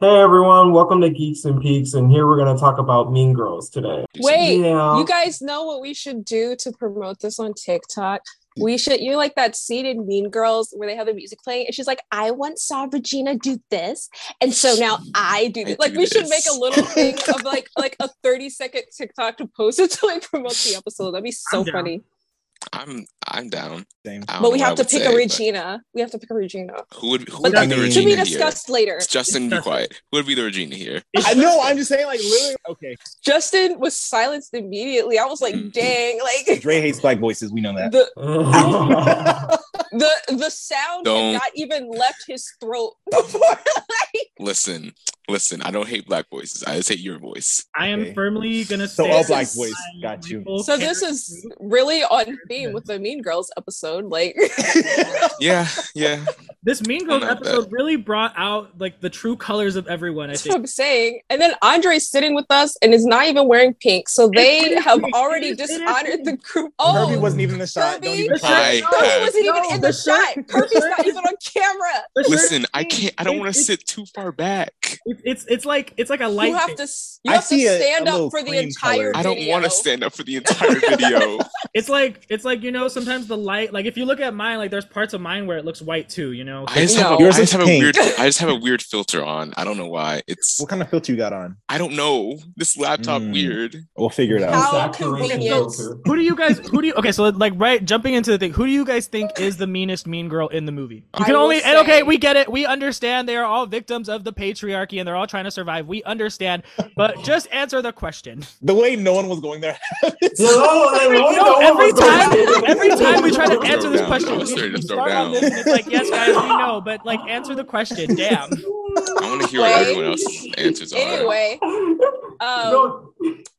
Hey everyone, welcome to Geeks and Peaks, and here we're going to talk about Mean Girls today. Wait, Yeah. you guys know what we should do to promote this on TikTok? We should, you know, like that scene in Mean Girls where they have the music playing, and she's like, I once saw Regina do this, and so now I do I this. Like, do we should make a little thing of like like a 30 second TikTok to post it to like promote the episode. That'd be so I'm down. funny. I'm I'm down. Same. But we have to pick say, a Regina. We have to pick a Regina. Who would who But would be the mean- to Regina be here? discussed later. Justin, be quiet. Who would be the Regina here? I know. I'm just saying, like literally. Okay, Justin was silenced immediately. I was like, Mm. dang, like Dre hates black voices. We know that. the the the sound Don't. had not even left his throat before like, Listen, listen. I don't hate black voices. I just hate your voice. I am Okay. firmly gonna So say all black is- voice. Got you. So this is really on theme with the mean girls episode like Yeah, yeah. this Mean Girls I like that. episode really brought out like the true colors of everyone. I that's what think. i'm saying and then andre's sitting with us and is not even wearing pink so they have pink. already It is- it is dishonored the group oh, Kirby oh wasn't even in the shot. Don't Kirby? even The try. Kirby wasn't even No, in the, the shot kirby's not even on camera Listen, I can't. I don't want to sit too far back. It's it's it's like it's like a light. you have thing. to you I have to see a- stand a up for the entire color. I don't want to stand up for the entire video. It's like it's like you know sometimes the light like if you look at mine like there's parts of mine where it looks white too. You know. I just have a, Yours I just have a weird. I just have a weird filter on. I don't know why. It's. What kind of filter you got on? I don't know. This laptop Mm. weird. We'll figure it out. How convenient. filter. Who do you guys? Who do you? Okay, so like right, jumping into the thing. Who do you guys think is the meanest mean girl in the movie? You can will only. and okay, we get it. We understand they are all victims of the patriarchy and they're all trying to survive. We understand, but just answer the question. The way no one was going there. No, no, no, No, no, every no, no, time, no, no. every time we try to answer this question, I we was ready to throw start on this and it's like, yes, guys, we know, but like, answer the question. Damn. I want to hear what everyone else's answers are. anyway um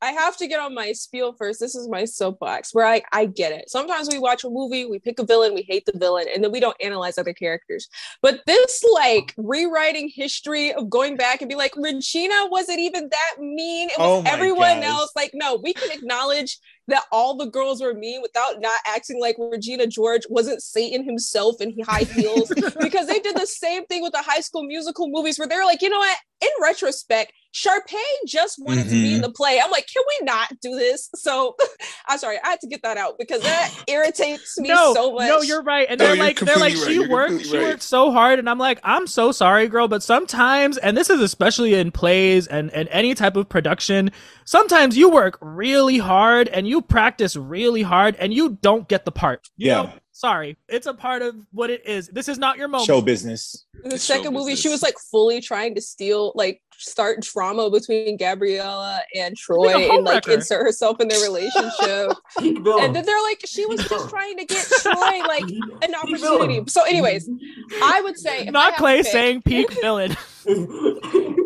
I have to get on my spiel first. This is my soapbox where I, I get it. Sometimes we watch a movie, we pick a villain, we hate the villain, and then we don't analyze other characters. But this like rewriting history of going back and be like, Regina wasn't even that mean. It was Oh everyone gosh. else. Like, no, we can acknowledge that all the girls were mean without not acting like Regina George wasn't Satan himself in high heels. because they did the same thing with the high school musical movies where they're like, you know what? In retrospect, Sharpay just wanted to be in Mhm. the play. I'm like, can we not do this? So I'm sorry, I had to get that out because that irritates me no, so much. no, you're right. And No, they're you're like, they're like, completely she. You're worked, she right. worked so hard, and I'm like, I'm so sorry, girl, but sometimes, and this is especially in plays and and any type of production, sometimes you work really hard and you practice really hard and you don't get the part. You Yeah. know? Sorry, it's a part of what it is. This is not your moment. Show business. In the It's second movie, she was like fully trying to steal, like start drama between Gabriella and Troy Like a and like homewrecker. insert herself in their relationship. and then they're like, she was just trying to get Troy like an opportunity. So, anyways, I would say if I not Clay pick- saying peak villain.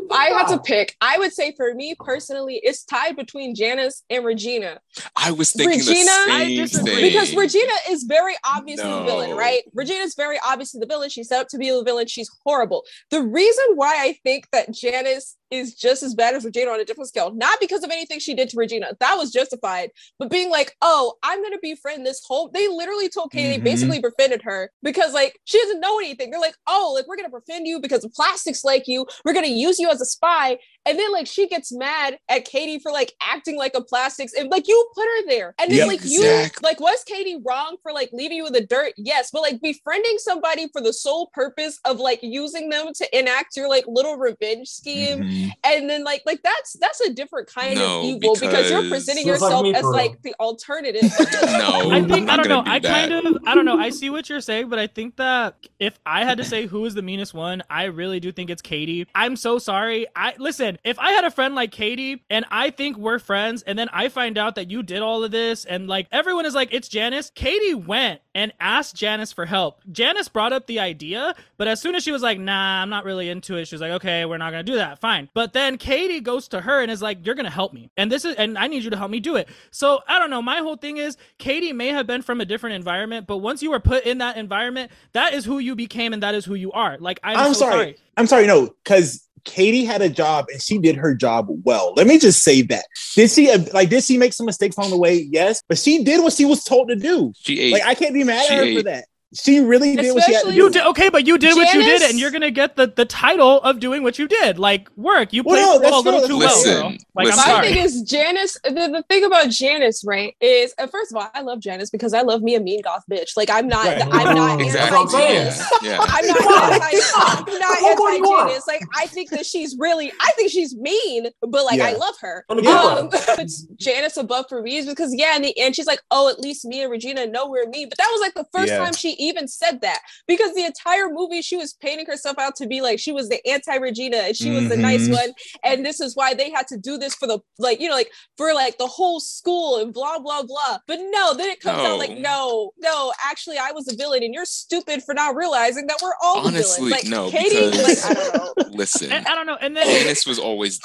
If I had to pick, I would say for me personally, it's tied between Janice and Regina. I was thinking Regina? the same disagree. thing. Because Regina is very obviously the villain, right? Regina is very obviously the villain. She's set up to be the villain. She's horrible. The reason why I think that Janice is just as bad as Regina on a different scale, not because of anything she did to Regina, that was justified, but being like, oh, I'm gonna befriend this whole. They literally told Cady, Mhm. basically befriended her because like she doesn't know anything. They're like, oh, like we're gonna befriend you because the plastics like you. We're gonna use you as a spy. And then like she gets mad at Cady for like acting like a plastics and like you put her there. And then Yep. like you Exactly. like was Cady wrong for like leaving you in the dirt? Yes, but like befriending somebody for the sole purpose of like using them to enact your like little revenge scheme Mhm. and then like like that's that's a different kind No, of evil because, you're presenting Just like yourself me, as like the alternative. no, I think I'm I not don't know. do I that. kind of I don't know. I see what you're saying, but I think that if I had to say who is the meanest one, I really do think it's Cady. I'm so sorry. I listen. If I had a friend like Cady and I think we're friends, and then I find out that you did all of this, and like everyone is like, it's Janice. Cady went and asked Janice for help. Janice brought up the idea, but as soon as she was like, nah, I'm not really into it, she was like, okay, we're not gonna do that. Fine. But then Cady goes to her and is like, you're gonna help me, and this is, and I need you to help me do it. So I don't know. My whole thing is Cady may have been from a different environment, but once you were put in that environment, that is who you became and that is who you are. Like I'm, I'm so sorry. sorry. I'm sorry, no, because Cady had a job and she did her job well. Let me just say that. Did she like? Did she make some mistakes along the way? Yes, but she did what she was told to do. She ate. Like I can't be mad She at her ate. for that. She really did what she had to Especially- do. You did okay, but you did what you did, and you're gonna get the, the title of doing what you did. Like work, you Well, played no, the that's a little true, too that's well. true. girl. Listen, Like listen. I'm My thing is Janice. The, the thing about Janice, right, is uh, first of all, I love Janice because I love me a mean goth bitch. Like I'm not, Right. I'm not Exactly. anti-Janice. Yeah. yeah. I'm not Come on. anti. I'm not What more do you want? anti-Janice. Like I think that she's really. I think she's mean, but like I love her. Um, it's Janice above for me is because yeah, in the end, she's like, oh, at least me and Regina know we're mean. But that was like the first Yeah. time she even said that because the entire movie she was painting herself out to be like she was the anti-Regina and she was the nice Mhm. one, and this is why they had to do this for the like you know like for like the whole school and blah blah blah. But no, then it comes out like no, no, actually I was a villain and you're stupid for not realizing that we're all Honestly, the villains. Like no, Cady, because- like I don't know. Listen, And I don't know. And then Janice was always.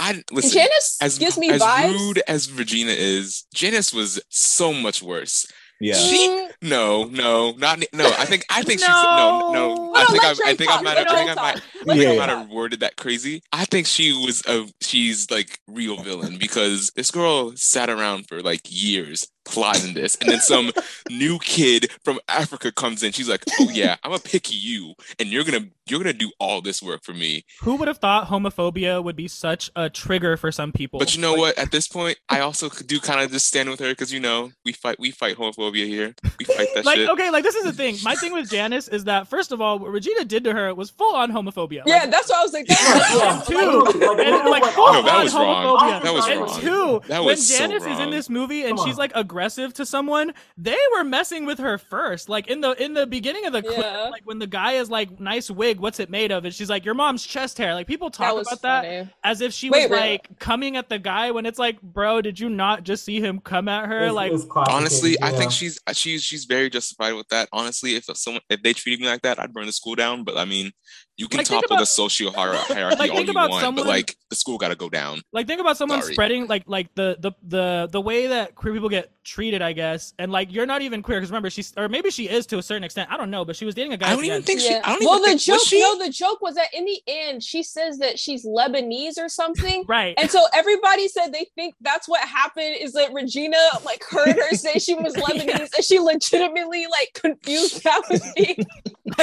I listen. Janice as gives me as vibes. rude as Regina is, Janice was so much worse. Yeah. She- Mm, No, no, not no. I think I think she's no, no. No. I Hold think I, let I think I might have. I think I might. I think Yeah. I might have worded that crazy. I think she was a. She's like real villain because this girl sat around for like years plotting this, and then some new kid from Africa comes in. She's like, "Oh yeah, I'm gonna pick you, and you're gonna you're gonna do all this work for me." who would have thought homophobia would be such a trigger for some people? But you know Like, what? At this point, I also do kind of just stand with her because you know we fight we fight homophobia here. We fight that shit. Like shit. okay, like this is the thing. My thing with Janice is that first of all, what Regina did to her was full on homophobia. Yeah, Like, that's what I was like. Yeah, That's yeah. and two, Like, and look at like full No, that on was wrong. That was and wrong. two, That when was so Janice is in this movie and Come she's on. like aggressive to someone, they were messing with her first. Like in the in the beginning of the clip, Yeah. like when the guy is like, "Nice wig, what's it made of?" and she's like, "Your mom's chest hair." Like people talk that was about that as if she Wait, was really? like coming at the guy when it's like, "Bro, did you not just see him come at her?" It's- like it's classic Honestly, Cady, I think she's she's she's very justified with that. Honestly, if someone if they treated me like that, I'd burn the school down. But I mean, you can Like, think topple about- the social hierarchy Like, all think you about want, someone- but like the school got to go down. Like think about someone Sorry. spreading like like the the the the way that queer people get treated, I guess, and like you're not even queer because remember she's or maybe she is to a certain extent. I don't know, but she was dating a guy. I don't the even end. think she. Yeah. I don't well, even the think joke, was she. no, the joke was that in the end, she says that she's Lebanese or something. Right. And so everybody said they think that's what happened is that Regina like heard her say she was Lebanese Yeah. and she legitimately like confused that with being Man. a lesbian.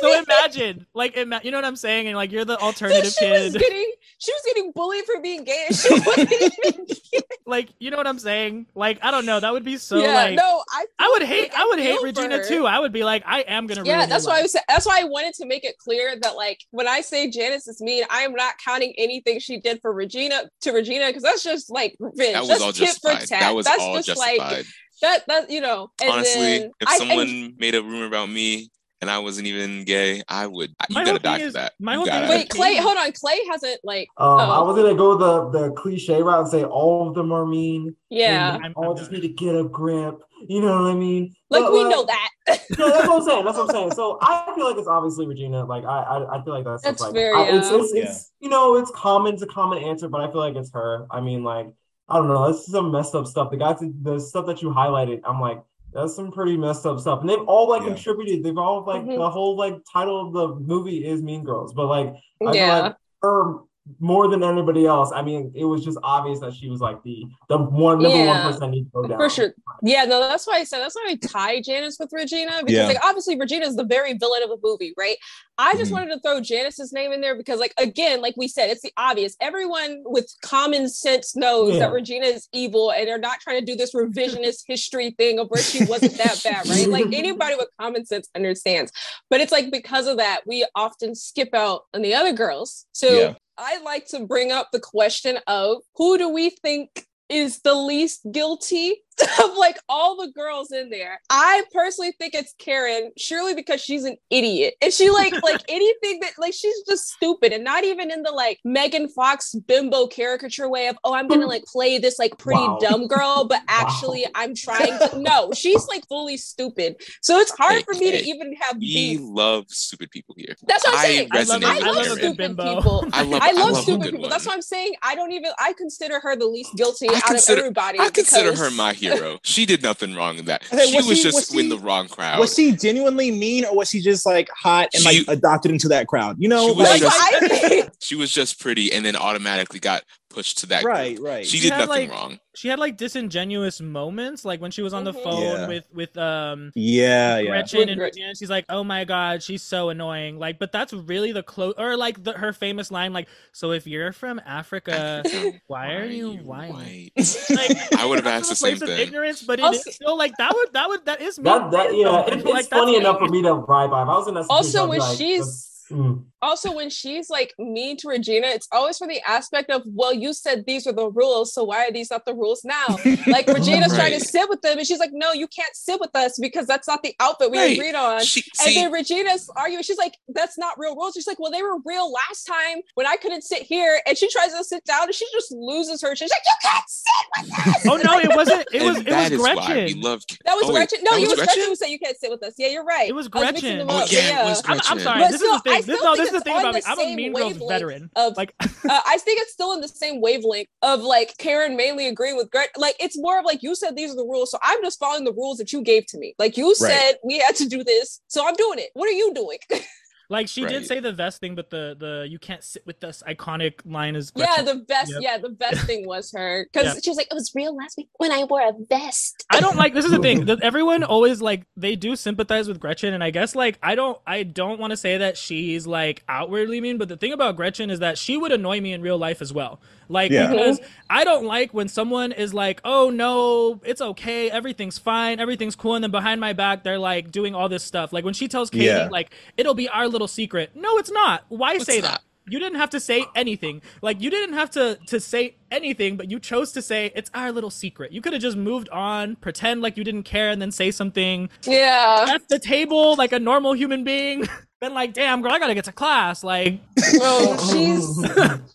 so imagine, like, ima- you know what I'm saying, and like you're the So alternative she was getting she was getting bullied for being gay and she wasn't even Like, you know what I'm saying? Like, I don't know. That would be so yeah, like. no, I I would hate. like, I would hate Regina her. too. I would be like, I am gonna. Yeah, that's your why I was. That's why I wanted to make it clear that, like, when I say Janice is mean, I am not counting anything she did for Regina to Regina because that's just like revenge. That was that's all tit for justified. tat. That was that's all just justified. like that. That you know. And Honestly, then if I, someone and, made a rumor about me and I wasn't even gay, I would. You gotta whole die thing for that. my whole thing gotta. wait, Clay, hold on. Clay hasn't like. Um, Oh. I was gonna go the the cliche route and say all of them are mean. Yeah, and I'm- all I'm just need to get a grip. You know what I mean? like But, we know that. no, that's what I'm saying. That's what I'm saying. So I feel like it's obviously Regina. Like I, I, I feel like that's, just That's like very, I, it's, uh, it's, it's, you know, it's common. It's a common answer, but I feel like it's her. I mean, like I don't know. This is some messed up stuff. The guys, the stuff that you highlighted, I'm like, that's some pretty messed up stuff. And they've all like Yeah. contributed. They've all like Mhm. the whole like title of the movie is Mean Girls, but like I feel yeah, like her more than anybody else. I mean, it was just obvious that she was like the the one number Yeah. one person that needs to go down. for sure. Yeah, no, that's why I said that's why I tie Janice with Regina because Yeah. like obviously Regina is the very villain of the movie, right? I just Mhm. wanted to throw Janice's name in there because like again, like we said, it's the obvious. Everyone with common sense knows Yeah. that Regina is evil and they're not trying to do this revisionist history thing of where she wasn't that bad, right? Like anybody with common sense understands. But it's like because of that, we often skip out on the other girls. So Yeah. I like to bring up the question of who do we think is the least guilty of like all the girls in there. I personally think it's Karen, surely because she's an idiot. And she like like anything that like she's just stupid and not even in the like Megan Fox bimbo caricature way of, oh, I'm gonna like play this like pretty Wow. dumb girl, but actually I'm trying to no, she's like fully stupid. So it's hard Hey, for me to even have We beef. love stupid people here. That's what I'm I saying. I love, resonate I love I love a Karen. good stupid bimbo. people. I love. I love, a stupid good people. That's what I'm saying. I don't even. I consider her the least guilty I out consider- of everybody. I consider because- her my hero. She did nothing wrong in that. Hey, she was was she- just was in she- the wrong crowd. Was she genuinely mean, or was she just like hot and She- like adopted into that crowd? You know, She was like Like, just- I she was just pretty and then automatically got pushed to that. group. Right, right. She She did had, nothing like- wrong. she had like disingenuous moments, like when she was on the Mhm. phone Yeah. with with um yeah, yeah. Gretchen With and Gret- Regina. She's like, "Oh my god, she's so annoying." Like, but that's really the close, or like the, her famous line, like, "So if you're from Africa, why are you white?" white? Like, I would have asked the same place of thing. ignorance, but it Also- is still like that would that would that is. That that yeah, it- it's Like, funny enough for me. me to ride by. If I was in that Also, when like, she's- that's- mm. also when she's like mean to Regina, it's always for the aspect of, well, you said these were the rules, so why are these not the rules now? Like Regina's trying to sit with them, and she's like, no, you can't sit with us because that's not the outfit we Right. agreed on. She, And see, then Regina's arguing. She's like, "That's not real rules." She's like, "Well, they were real last time when I couldn't sit here." And she tries to sit down, and she just loses her. She's like, "You can't sit with us." Oh no, it wasn't. It and was it was is why we Gretchen. love. That was Oh, Gretchen. No, that you was was Gretchen? who said you can't sit with us. Yeah, you're right. It was I mixing them Gretchen. up, Oh, yeah, it but was I'm, I'm Gretchen. sorry. But this still, is the I thing. This, no, this is the thing about me. the I'm a Mean Girls veteran. of- Like, uh, I think it's still in the same wavelength of like Karen mainly agreeing with Gret. Like it's more of like you said these are the rules, so I'm just following the rules that you gave to me. Like you Right. said we had to do this, so I'm doing it. What are you doing? like she did say the vest thing, but the the you can't sit with us iconic line is yeah, the best Yep. Yeah, the best thing was her because Yep. she was like, "It was real last week when I wore a vest." I don't like this is the thing that everyone always like they do sympathize with Gretchen and I guess like I don't I don't want to say that she's like outwardly mean but the thing about Gretchen is that she would annoy me in real life as well. Like Yeah. because I don't like when someone is like, "Oh no, it's okay. Everything's fine. Everything's cool." And then behind my back they're like doing all this stuff. Like when she tells Cady Yeah. like, "It'll be our little secret." No, it's not. Why It's say not. that? You didn't have to say anything. Like you didn't have to to say anything, but you chose to say it's our little secret. You could have just moved on, pretend like you didn't care, and then say something Yeah. at the table like a normal human being. Been like, damn girl, I gotta get to class. Like, Bro, she's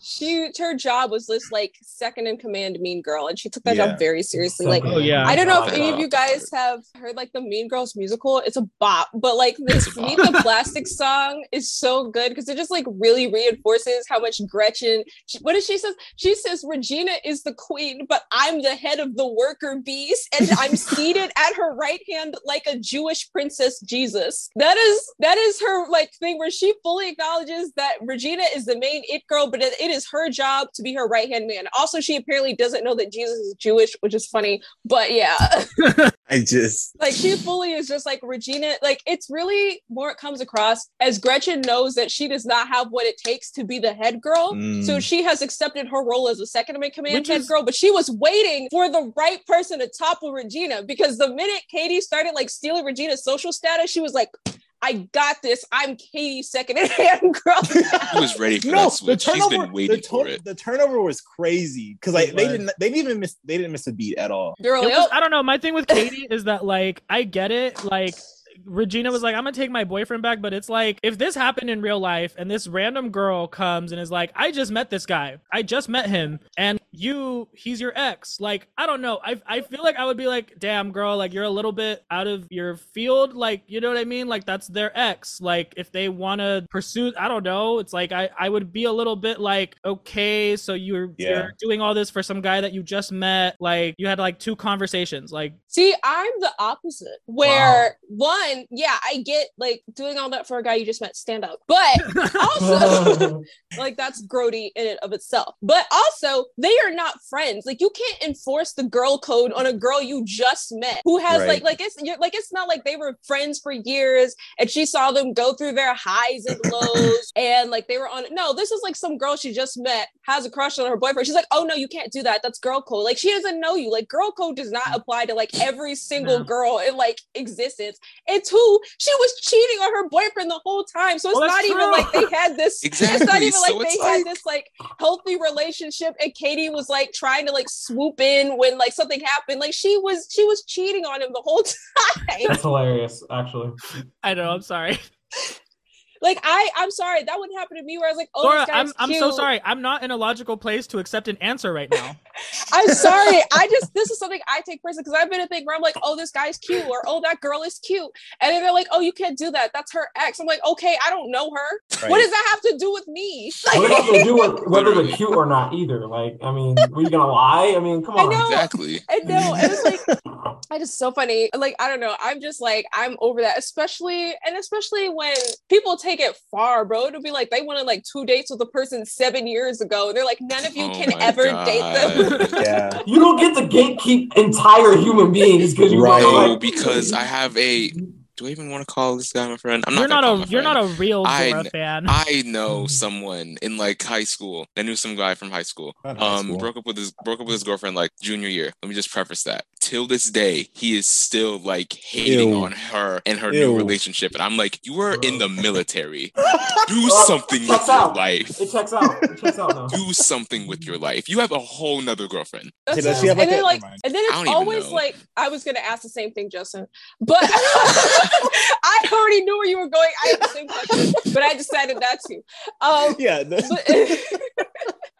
she her job was this like second in command mean girl, and she took that Yeah. job very seriously. Like oh yeah, I don't know if any of you guys have heard like the Mean Girls musical. It's a bop, but like this It's a Meet the Plastic song is so good because it just like really reinforces how much Gretchen. She, what does she says? She says Regina is the queen, but I'm the head of the worker bees, and I'm seated at her right hand like a Jewish princess Jesus. That is that is her like thing where she fully acknowledges that Regina is the main it girl, but it, it is her job to be her right hand man. Also, she apparently doesn't know that Jesus is Jewish, which is funny. But yeah, I just like she fully is just like Regina. Like it's really more it comes across as Gretchen knows that she does not have what it takes to be the head girl. Mm. So she has accepted her role as a second in command Which head is- girl, but she was waiting for the right person to topple Regina because the minute Cady started like stealing Regina's social status, she was like, I got this. I'm Cady's second in hand girl. I was ready for no, that the switch. She's turnover, been waiting the, for it. the turnover was crazy because like they didn't they didn't even miss they didn't miss a beat at all. They're like, was, "Oh, I don't know. My thing with Cady is that like I get it. Like Regina was like, I'm gonna take my boyfriend back, but it's like if this happened in real life and this random girl comes and is like, I just met this guy. I just met him, and you, he's your ex. Like, I don't know. I I feel like I would be like, damn girl, like you're a little bit out of your field. Like, you know what I mean? Like that's their ex. Like if they wanna pursue, I don't know. It's like I I would be a little bit like, okay, so you're Yeah. you're doing all this for some guy that you just met. Like you had like two conversations. Like See, I'm the opposite. Where one, yeah, I get like doing all that for a guy you just met, stand up. But also, like that's grody in and of itself. But also, they are not friends. Like you can't enforce the girl code on a girl you just met who has Right. like like it's you're, like it's not like they were friends for years and she saw them go through their highs and lows and like they were on. No, this is like some girl she just met has a crush on her boyfriend. She's like, oh no, you can't do that. That's girl code. Like she doesn't know you. Like girl code does not mm. apply to like every single No. girl in like existence. It's who she was cheating on her boyfriend the whole time. So it's Well, not that's even like they had this. exactly. It's not Exactly. even like they it's had this like healthy relationship, and Cady was like trying to like swoop in when like something happened. Like she was she was cheating on him the whole time. That's hilarious, actually. I know. I'm sorry, like I I'm sorry that wouldn't happen to me where I was like, oh, Laura. this guy's I'm I'm so sorry. I'm not in a logical place to accept an answer right now. I'm sorry. I just this is something I take personally because I've been a thing where I'm like, oh, this guy's cute, or oh, that girl is cute, and then they're like, oh, you can't do that. That's her ex. I'm like, okay, I don't know her. Right. What does that have to do with me? What does that do with whether they're cute or not either? Like, I mean, were you gonna lie? I mean, come I on. know. Exactly. I know. It was like I just so funny. Like, I don't know. I'm just like, I'm over that, especially and especially when people take it far, bro. It'll be like they wanted like two dates with a person seven years ago. and They're like, none of you Oh can my ever date them. God. Yeah. You don't get to gatekeep entire human beings because you Right. wanna, No, like, because I have a. Do I even want to call this guy my friend? I'm not. you're not. not a you're friend. not a real I fan. I know someone in like high school. I knew some guy from high school. High Um, school. broke up with his broke up with his girlfriend like junior year. Let me just preface that. Till this day, he is still like hating Ew. on her and her Ew. new relationship. And I'm like, you were in the military. Do something with checks your out. life. It checks out. It checks out now. Do something with your life. You have a whole nother girlfriend. That's does she it. have, like, and then like, and then it's always like, I was gonna ask the same thing, Justin, but I already knew where you were going. I had the same question, but I decided not to. Um, Yeah. but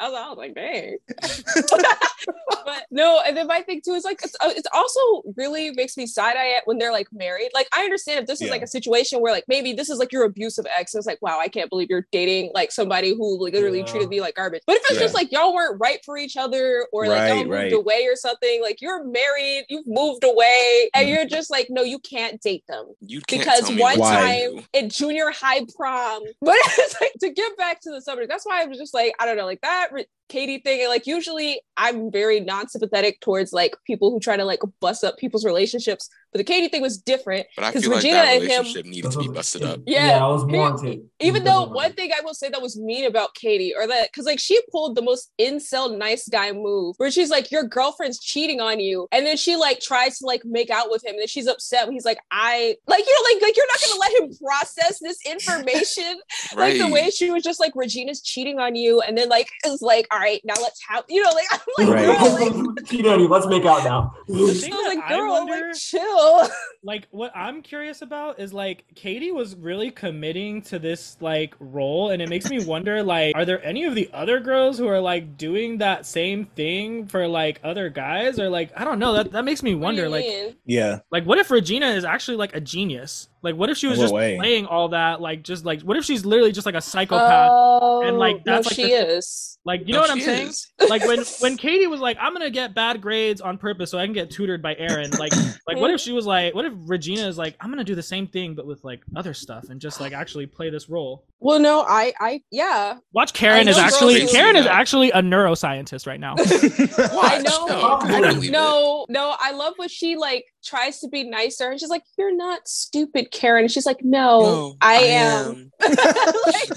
I was, I was like, dang. but no, and then my thing too is like it's, uh, it's also really makes me side eye it when they're like married. Like I understand if this is Yeah. like a situation where like maybe this is like your abusive ex. It's like wow, I can't believe you're dating like somebody who like literally Yeah. treated me like garbage. But if it's Yeah. just like y'all weren't right for each other or like y'all Right, moved right. away or something, like you're married, you've moved away, and Mhm. you're just like no, you can't date them You can't because one Why? time in junior high prom, but it's like to get back to the subject. That's why I was just like, I don't know, like that re- Cady thing. And like usually, I'm very non-sympathetic towards like people who try to like bust up people's relationships. But the Cady thing was different. But I 'Cause feel Regina like that and him- relationship needed to be uh-huh. busted up. Yeah. yeah, it was He- warranted. Even though one thing I will say that was mean about Cady, or that because like she pulled the most incel nice guy move, where she's like, "Your girlfriend's cheating on you," and then she like tries to like make out with him, and then she's upset. When he's like, "I like you know like like you're not gonna let him process this information." Right. Like the way she was just like, "Regina's cheating on you," and then like is like, "All right, now let's have you know like I'm like, Right. girl, like, Cheat on you. Let's make out now. I was that like, I girl, wonder- like chill." like what I'm curious about is like Cady was really committing to this like role and it makes me wonder like are there any of the other girls who are like doing that same thing for like other guys or like I don't know that that makes me wonder like mean? Yeah. like what if Regina is actually like a genius like what if she was In just way? playing all that like just like what if she's literally just like a psychopath Oh, and, like, oh, no, like, she the- is. like you No, know what I'm she saying like when when Cady was like, I'm gonna get bad grades on purpose so I can get tutored by Aaron. Like like what if she was like, what if Regina is like, I'm gonna do the same thing but with like other stuff and just like actually play this role. Well, no, I, I, yeah, Watch Karen is actually Karen is that. actually a neuroscientist right now. I know. No, I don't believe it. No, no, I love what she like tries to be nicer and she's like, You're not stupid, Karen. And she's like, No, No, I, I am. like,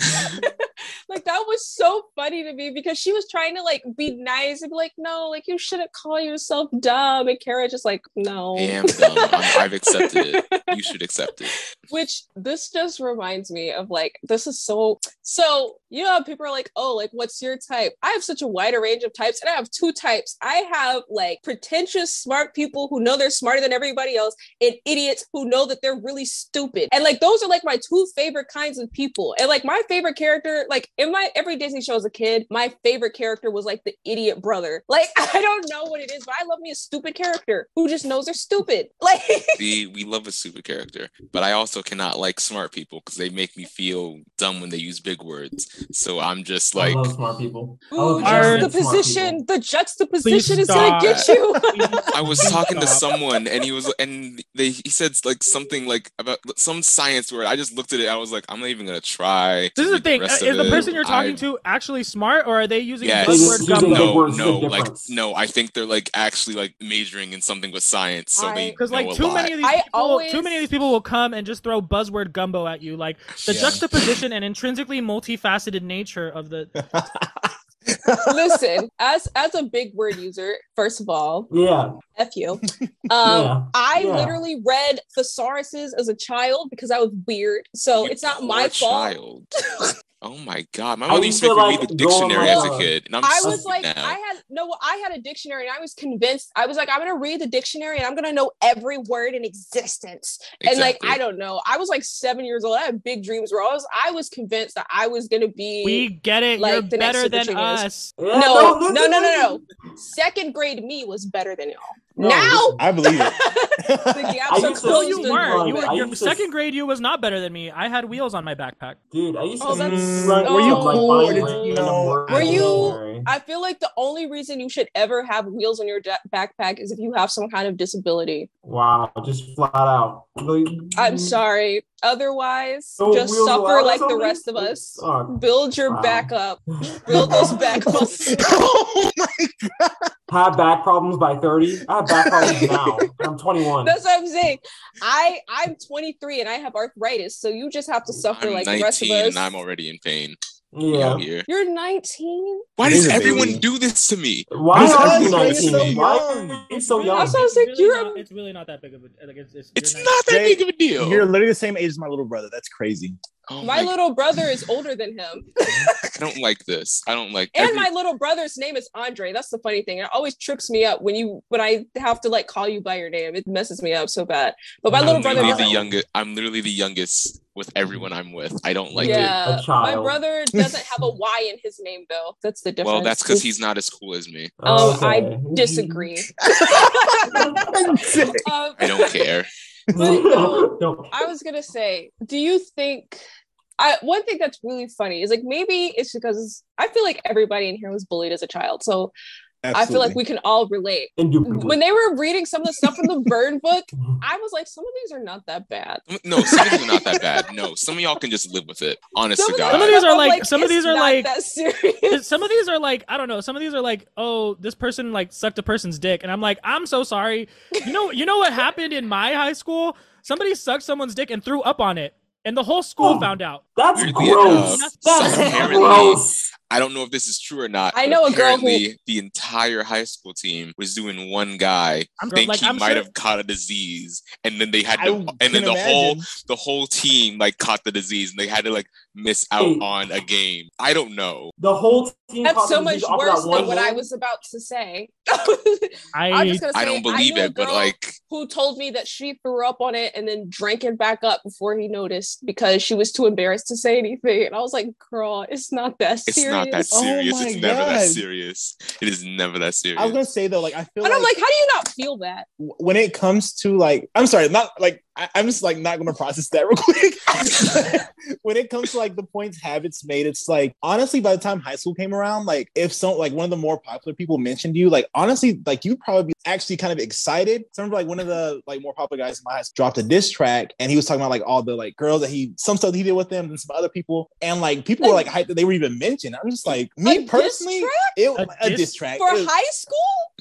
like, that was so funny to me because she was trying to like be nice and be like, No, like you shouldn't call yourself dumb. And Karen just like, No. I am dumb. I'm, I've accepted it. You should accept it. Which this just reminds me of like this is so so you know people are like oh like what's your type I have such a wider range of types and I have two types I have like pretentious smart people who know they're smarter than everybody else and idiots who know that they're really stupid and like those are like my two favorite kinds of people and like my favorite character like in my every Disney show as a kid my favorite character was like the idiot brother like I don't know what it is but I love me a stupid character who just knows they're stupid like We we love a super character, but I also cannot like smart people because they make me feel dumb when they use big words. So I'm just I like, love smart people. I Ooh, love Are- smart juxtaposition. The juxtaposition Please is gonna get you. I was talking to someone and he was and they he said like something like about some science word. I just looked at it. I was like, I'm not even gonna try. This is the thing. rest Is of the it. person you're talking I- to actually smart or are they using Yes. buzzword Using gumbo? No, words is a no, like no. I think they're like actually like majoring in something with science, so I- they Because like too lot. many of these I people, always- too many of these people will come and just throw buzzword gumbo at you. Like the Yeah. juxtaposition and intrinsically multifaceted nature of the. Listen, as as a big word user, first of all, Yeah. f you. Um, Yeah. I Yeah. literally read thesauruses as a child because I was weird. So You it's not my fault. child. Oh my god, my mother used used to to, make me read the dictionary as a kid, and I'm I was like, now. I had no, I had a dictionary, and I was convinced. I was like, I'm gonna read the dictionary, and I'm gonna know every word in existence. And like, I don't know. I was like seven years old. I had big dreams where I was, I was convinced that I was gonna be. We get it. Like You're the better Super than us. No, no, no, no, no. Second grade me was better than y'all. No, now, I believe it. the gaps I are used No, closed. you Close and- to- weren't. You were your used to- second grade. You was not better than me. I had wheels on my backpack. Dude, I used to Oh, that's- run- oh, were you cool find or did random you know? Were you- dictionary. I feel like the only reason you should ever have wheels on your da- backpack is if you have some kind of disability. Wow, just flat out. I'm sorry. Otherwise, No just suffer allowed or like the rest of us. Oh, Build your Wow. back up. Build those back muscles. oh my have back problems by 30. I have back problems now. I'm 21. That's what I'm saying. I I'm 23 and I have arthritis, so you just have to suffer I'm like 19 the rest of us. and I'm already in pain. Yeah. Here. You're 19. Why does everyone baby. do this to me? Why Because are you so young. are you so young? That's what I was like, really you're- not, it's really not that big of a like it's it's, It's you're not that big of a deal. You're literally the same age as my little brother. That's crazy. Oh My my, little brother is older than him. I don't like this. I don't like And every- my little brother's name is Andre. That's the funny thing. It always trips me up when you when I have to like call you by your name. It messes me up so bad. But my I'm little brother literally doesn't. the youngest. I'm literally the youngest with everyone I'm with. I don't like it. yeah, A my brother doesn't have a Y in his name though. That's the difference. Well, that's because he's not as cool as me. Um, I disagree. um, I don't care. But um, no, I was gonna say, do you think? I one thing that's really funny is like maybe it's because I feel like everybody in here was bullied as a child, so I feel like we can all relate. Indubitably. When they were reading some of the stuff from the burn book, mm-hmm. I was like, some of these are not that bad. No, some of these are not that bad. No, some of y'all can just live with it. Honest Some to of, God. Some of these are I'm like- some of these are like- that serious. some of these are like I don't know. Some of these are like, oh, this person like sucked a person's dick, and I'm like, I'm so sorry. You know, you know what happened in my high school? Somebody sucked someone's dick and threw up on it, and the whole school Oh. found out. That's Weirdly gross. enough, That's gross. I don't know if this is true or not. I know a girl who- the entire high school team was doing one guy I'm think like, he I'm might sure- have caught a disease, and then they had to, can and then the whole the whole team like caught the disease, and they had to like miss out Hey. on a game. I don't know. The whole team That's so much disease off of worse than what I was about to say. I I'm just gonna say I don't believe knew a it, but like who told me that she threw up on it and then drank it back up before he noticed because she was too embarrassed to say anything. And I was like, girl, it's not that serious. it's not that Oh serious. my it's never that serious. It is never that serious. I was gonna say though, like I feel and like, I'm like, how do you not feel that? when it comes to like, I'm sorry, not like I, I'm just like not gonna process that real quick. when it comes to like the points habits made, it's like honestly, by the time high school came around, like if some like one of the more popular people mentioned you, like honestly, like you'd probably be actually kind of excited. So I remember like one of the like more popular guys in my high school dropped a diss track and he was talking about like all the like girls that he some stuff he did with them and some other people. And like people were like hyped that they were even mentioned. I'm just like A me diss personally, track? it A a, diss- diss track. For was- high school?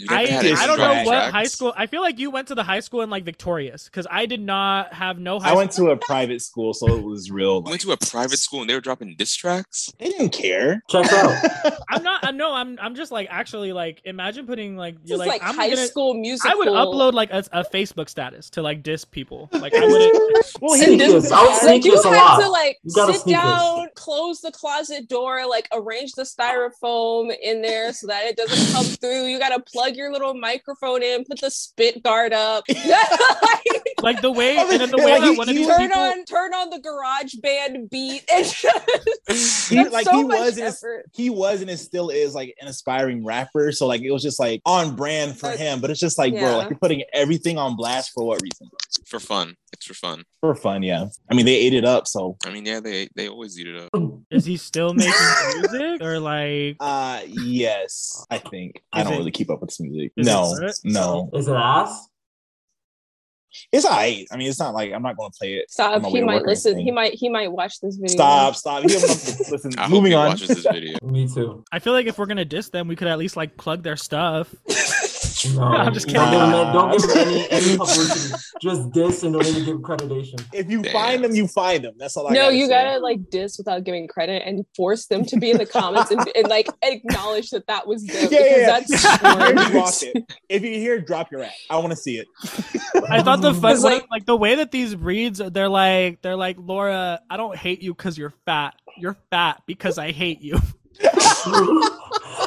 I, I don't know what high school. I feel like you went to the high school in like Victorious because I did not have no high I went school. to a private school, so it was real. You Like, went to a private school and they were dropping diss tracks. they didn't care. Check out. I'm not. I know. I'm. I'm just like actually like imagine putting like This you're like, like, I'm high gonna. school music. I would upload like a, a Facebook status to like diss people. Like I wouldn't. well, Sneak he this. I would Like sneak you this a have lot. to like You gotta sit sneak this. down, close the closet door, like arrange the styrofoam in there so that it doesn't come through. You gotta plug your little microphone in, put the spit guard up. Like, like the way I and then the way like, that he- one of these turn people. on turn on the garage band beat. And just, He- like so he was and is- he was and it still is like an aspiring rapper. So like it was just like on brand for Uh, him. But it's just like, bro, like you're putting everything on blast for what reason? For fun. It's for fun. For fun, yeah. I mean, they ate it up. So I mean, yeah, they they always eat it up. Is he still making music or like? uh yes, I think. I don't it- really keep up with this music. is it No, no. Is it ass? It's alright. I mean, it's not like I'm not gonna play it. Stop. on my way He might listen. He might he might watch this video. Stop, stop. You have enough- listen, I hope moving he on. watches this video. Me too. I feel like if we're gonna diss them, we could at least like plug their stuff. No, I'm just Don't give kidding. don't give them any, any publicity. Just diss and don't even give accreditation. if you Damn. find them, you find them. That's all I no, gotta you say. gotta like diss without giving credit and force them to be in the comments and, and like acknowledge that that was them Yeah, yeah, because yeah. that's Here, smart. drop it. If you hear, drop your app. I want to see it. I thought the fun, It's like- like, like the way that these reads, they're like they're like Laura. I don't hate you because you're fat. you're fat because I hate you.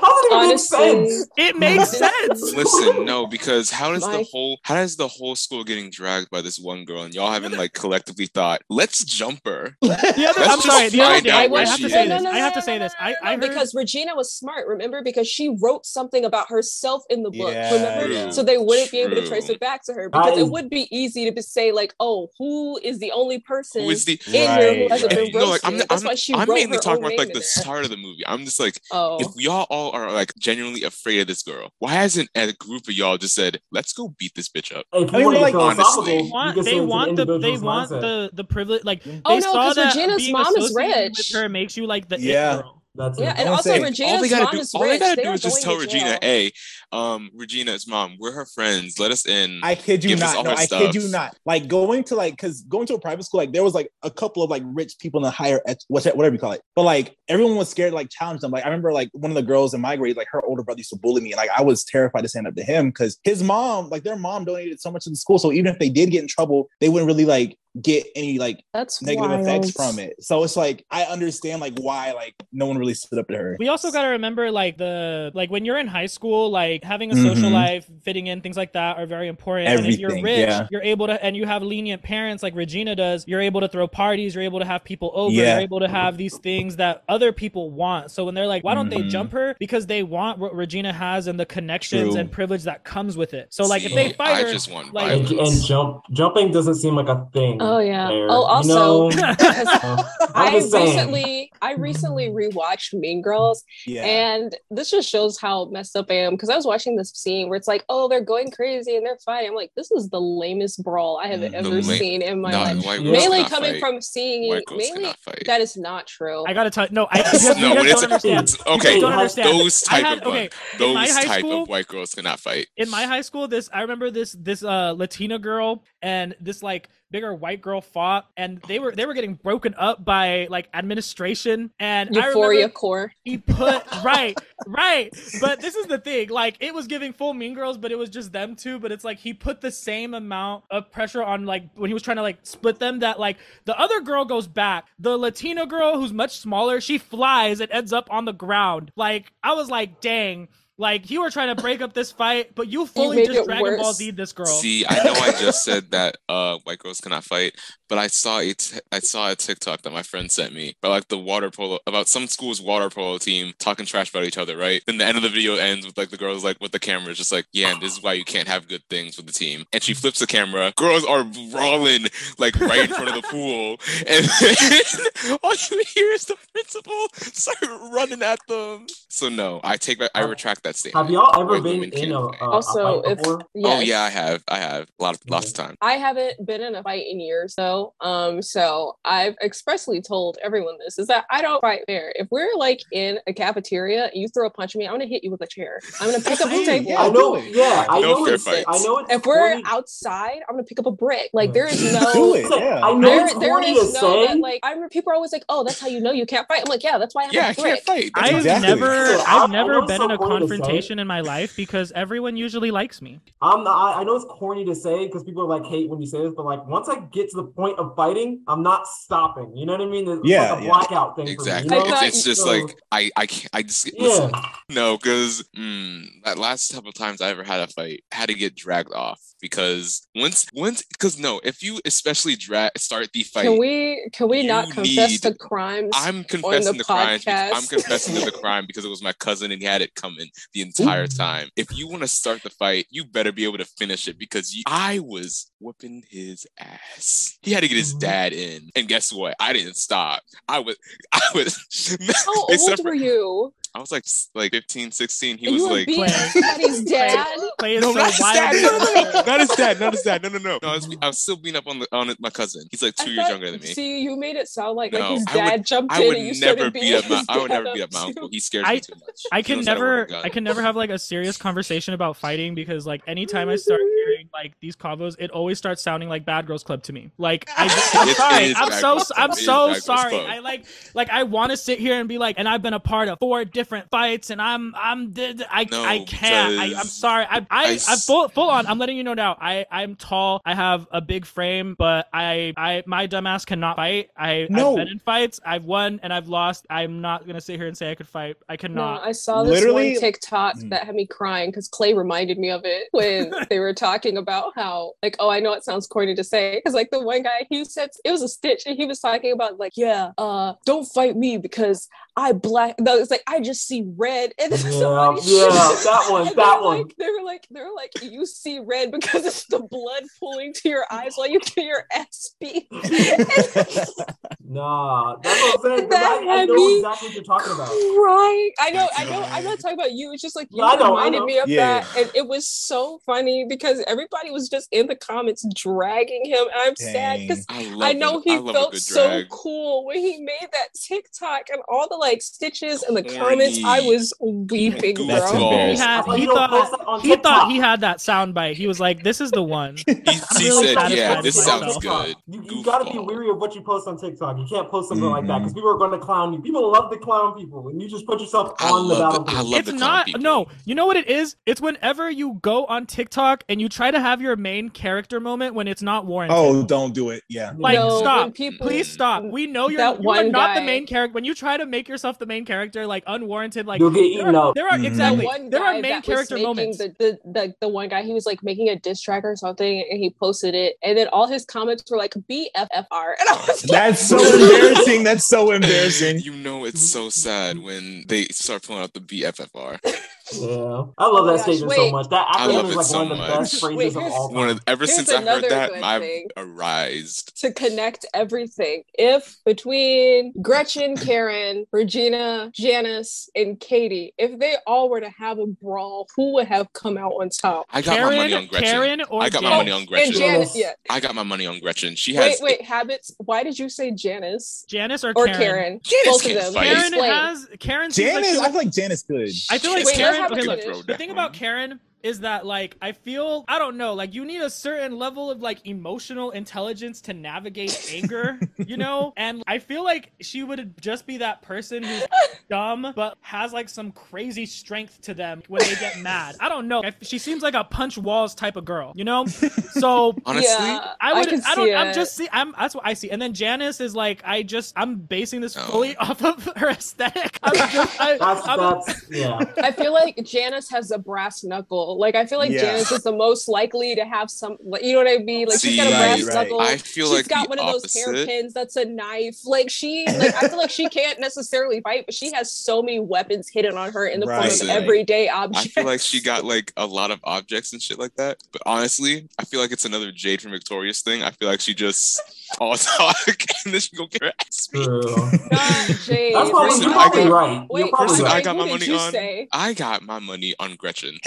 How does it even make Honestly, sense? It makes sense. Listen, no, because how does the whole how does the whole school getting dragged by this one girl and y'all haven't like collectively thought, let's jump her. The other, Let's I'm sorry. The other find day, out I, where have to say is. this. I have to say this. I, I heard because Regina was smart, remember? Because she wrote something about herself in the book, Yeah, remember? yeah. So they wouldn't be able to trace it back to her because is- it would be easy to be- say, like, oh, who is the only person Who is the in here who Right, hasn't right. been no, like I'm, roasted? That's I'm, why she I'm wrote mainly talking about like the start of the movie. I'm just like, Oh, if y'all all are like genuinely afraid of this girl, why hasn't a group of y'all just said, let's go beat this bitch up? If I you mean, want like, get philosophical, honestly- They want, they want the they want mindset. the the privilege like Oh, they no, saw 'cause that Regina's being mom is associated rich. with her makes you like the Yeah. it girl. That's yeah, and also saying, all Regina's they gotta mom do, is all they rich. gotta They do is just tell Regina, hey, um, Regina's mom, we're her friends. Let us in. I kid you Give us not. all No, her I kid you not. Like going to like because going to a private school, like there was like a couple of like rich people in the higher ed- what's that, whatever you call it. But like everyone was scared to like challenge them. Like I remember like one of the girls in my grade, like her older brother used to bully me. And like I was terrified to stand up to him because his mom, like their mom donated so much to the school. So even if they did get in trouble, they wouldn't really like get any like That's negative wild. effects from it. So it's like I understand like why like no one really stood up to her. We also got to remember like the like when you're in high school, like having a social Mhm. life, fitting in, things like that are very important. and if you're Everything, rich, yeah. you're able to and you have lenient parents like Regina does, you're able to throw parties, you're able to have people over, Yeah. you're able to have these things that other people want. So when they're like, why don't they Mhm. jump her? Because they want what Regina has and the connections True. and privilege that comes with it. So like if they fight I her, just want like- and, and jump jumping doesn't seem like a thing. Oh, yeah. there. Oh, You also- know? I'm I recently, I recently rewatched Mean Girls, yeah. and this just shows how messed up I am. Because I was watching this scene where it's like, oh, they're going crazy and they're fighting. I'm like, this is the lamest brawl I have Mm, ever lame- seen in my Nah, life. Mainly coming fight. from seeing white mainly that is not true. I gotta tell no, I you you no, guys when it's, don't understand. it's- okay, don't understand. those type had- of okay, those in my high type school- of white girls cannot fight. in my high school this i remember this this uh latina girl and this like bigger white girl fought and they were they were getting broken up by like administration. And Euphoria core. he put right right. But this is the thing like it was giving full mean girls but it was just them two. But it's like he put the same amount of pressure on like when he was trying to like split them that like the other girl goes back. The latina girl who's much smaller she flies and ends up on the ground. Like i was like dang like you were trying to break up this fight, but you fully made just it Dragon Ball worse. Z this girl. See, I know I just said that uh, white girls cannot fight, but I saw a t- I saw a TikTok that my friend sent me about like the water polo about some school's water polo team talking trash about each other, right? Then the end of the video ends with like the girls like with the camera, just like, yeah, and this is why you can't have good things with the team. And she flips the camera, girls are brawling like right in front of the pool, and then all you hear is the principal start running at them. So no, I take back, I retract that statement. Have y'all ever White been in a, fight. a, Also, a fight if before? Oh yeah, I have. I have a lot of lots of time. I haven't been in a fight in years though. Um, so I've expressly told everyone this is that I don't fight fair. If we're like in a cafeteria you throw a punch at me, I'm gonna hit you with a chair. I'm gonna pick up the Same, table. yeah. I know. it. Yeah, I No know. fair It's. I know. It's If we're corny. outside, I'm gonna pick up a brick. Like there is no Do it. Like, Yeah. I know There, it's there corny is to no say. that, like I remember people are always like, "Oh, that's how you know you can't fight." I'm like, "Yeah, that's why I have Yeah, I a can't fight. That's I've Exactly. never, I- I've never been so in a corny to confrontation in my life because everyone usually likes me. I'm not, I I know it's corny to say because people are like hate when you say this, but like once I get to the point of fighting, I'm not stopping. You know what I mean? It's Yeah, like a yeah. blackout thing. Exactly. For me, you know? thought it's, it's just So, like I I can't I just yeah. listen. No, because mm, that last couple times I ever had a fight I had to get dragged off because once once because no, if you especially drag start the fight, Can we can we not confess need- to crimes? I'm confessing the, crimes. because- I'm confessing to the crime because it was my cousin and he had it coming the entire time. If you want to start the fight, you better be able to finish it because you, I was whooping his ass. He had to get his Mhm. dad in, and guess what? I didn't stop. I was, I was. How old were you? I was like like 15, 16. He And was you like. beating Play. somebody's dad. Play is No, so not his dad. No, no, no, no. Not his dad. Not his dad. No, no, no. No, I was, I was still beating up on the on my cousin. He's like two I years thought- younger than me. See, you made it sound like like No, his I would- dad jumped I in would and you never started beat up my. I would never beat up my uncle. He scares I- me too much. I can knows how to never hold a gun. I can never have like a serious conversation about fighting because like anytime I start hearing like these combos, it always starts sounding like Bad Girls Club to me. Like I, I'm It- it sorry. is I'm so I'm so sorry. I like like I want to sit here and be like, and I've been a part of four different different fights, and I'm I'm did I No, I can't. I, I'm because sorry. I I, I I, s- full full on. I'm letting you know now. I I'm tall. I have a big frame, but I I my dumbass cannot fight. I No. I've been in fights. I've won and I've lost. I'm not gonna sit here and say I could fight. I No, cannot. I saw this Literally- one TikTok Hmm. that had me crying because Clay reminded me of it when they were talking about how, like, oh, I know it sounds corny to say, because like the one guy he said it was a stitch, and he was talking about like, yeah, uh, don't fight me because I black. No, it's like I just see red, and then Yeah, somebody yeah, that one, and they that one. Like, they were like, they were like, you see red because it's the blood pooling to your eyes while you get your ass beat. Nah, that's what I'm saying. 'cause That I, I know exactly what you're talking about. Right. I know, I know, I'm not talking about you. It's just like you I know, I reminded me of Yeah. that. And it was so funny because everybody was just in the comments dragging him. And I'm sad because I I know it. he I felt so cool when he made that TikTok and all the like stitches and the comments. I was weeping, bro. That's he had he you don't post thought he thought he had that sound bite. He was like, "This is the one." He, he really said, "Yeah, this myself. sounds good." You, you gotta be Goofball. weary of what you post on TikTok. You can't post something like that mm-hmm. because people are going to clown you. People love to clown people, and you just put yourself I on the love it. battlefield. I love it's the clown not people. no you know what it is it's whenever you go on tiktok and you try to have your main character moment when it's not warranted oh, don't do it. Yeah. like No, stop people- please stop we know you're, That you are one not the main character when you try to make yourself the main character like unwarranted like You'll get there eaten are, up. there are Mhm. That exactly one there guy are main character making moments The, the, the, the one guy, he was like making a diss track or something and he posted it. And then all his comments were like BFFR. And I was like, That's so embarrassing. That's so embarrassing. You know it's so sad when they start pulling out the BFFR. Yeah, I love Oh that gosh, statement wait. so much. That I acronym love is it like so one of the much. best phrases Wait, of here's- all One of, ever Here's since I heard that, I've thing. arised. to connect everything. If between Gretchen, Karen, Regina, Janice, and Cady, if they all were to have a brawl, who would have come out on top? I got karen my money on Gretchen. karen or I got my money on And Gretchen. Janice, yeah. I got my money on Gretchen. She has. Wait, has. wait, habits. Why did you say Janice janice or, or karen, Karen? Janice Both of can't them. fight. karen Explain. has karen seems like Janice, I feel like Janice could. I feel like Wait, let Karen. Okay, look, the thing about Karen is that like I feel I don't know like you need a certain level of like emotional intelligence to navigate anger, you know, and I feel like she would just be that person who's dumb but has like some crazy strength to them when they get mad. I don't know. I- She seems like a punch walls type of girl, you know. So Honestly, yeah, I would. can I, don't. see I'm just see. I'm. That's what I see. And then Janice is like. I just. I'm basing this No. fully off of her aesthetic. I'm just. I, That's I'm, that's yeah. I feel like Janice has a brass knuckle. Like I feel like Yeah. Janice is the most likely to have some. You know what I mean? Like she's got a brass right, right. knuckle. I feel She's like got the one of those opposite. hairpins that's a knife. Like she, like I feel like she can't necessarily fight, but she has so many weapons hidden on her in the form of everyday objects. I feel like she got like a lot of objects and shit like that. But honestly, I feel like it's another Jade from Victorious thing. I feel like she just all talk and then she go get her ass beat. True. Not That's probably you're I probably got- right. Wait, you're probably right. I got my money on. say? I got my money on Gretchen.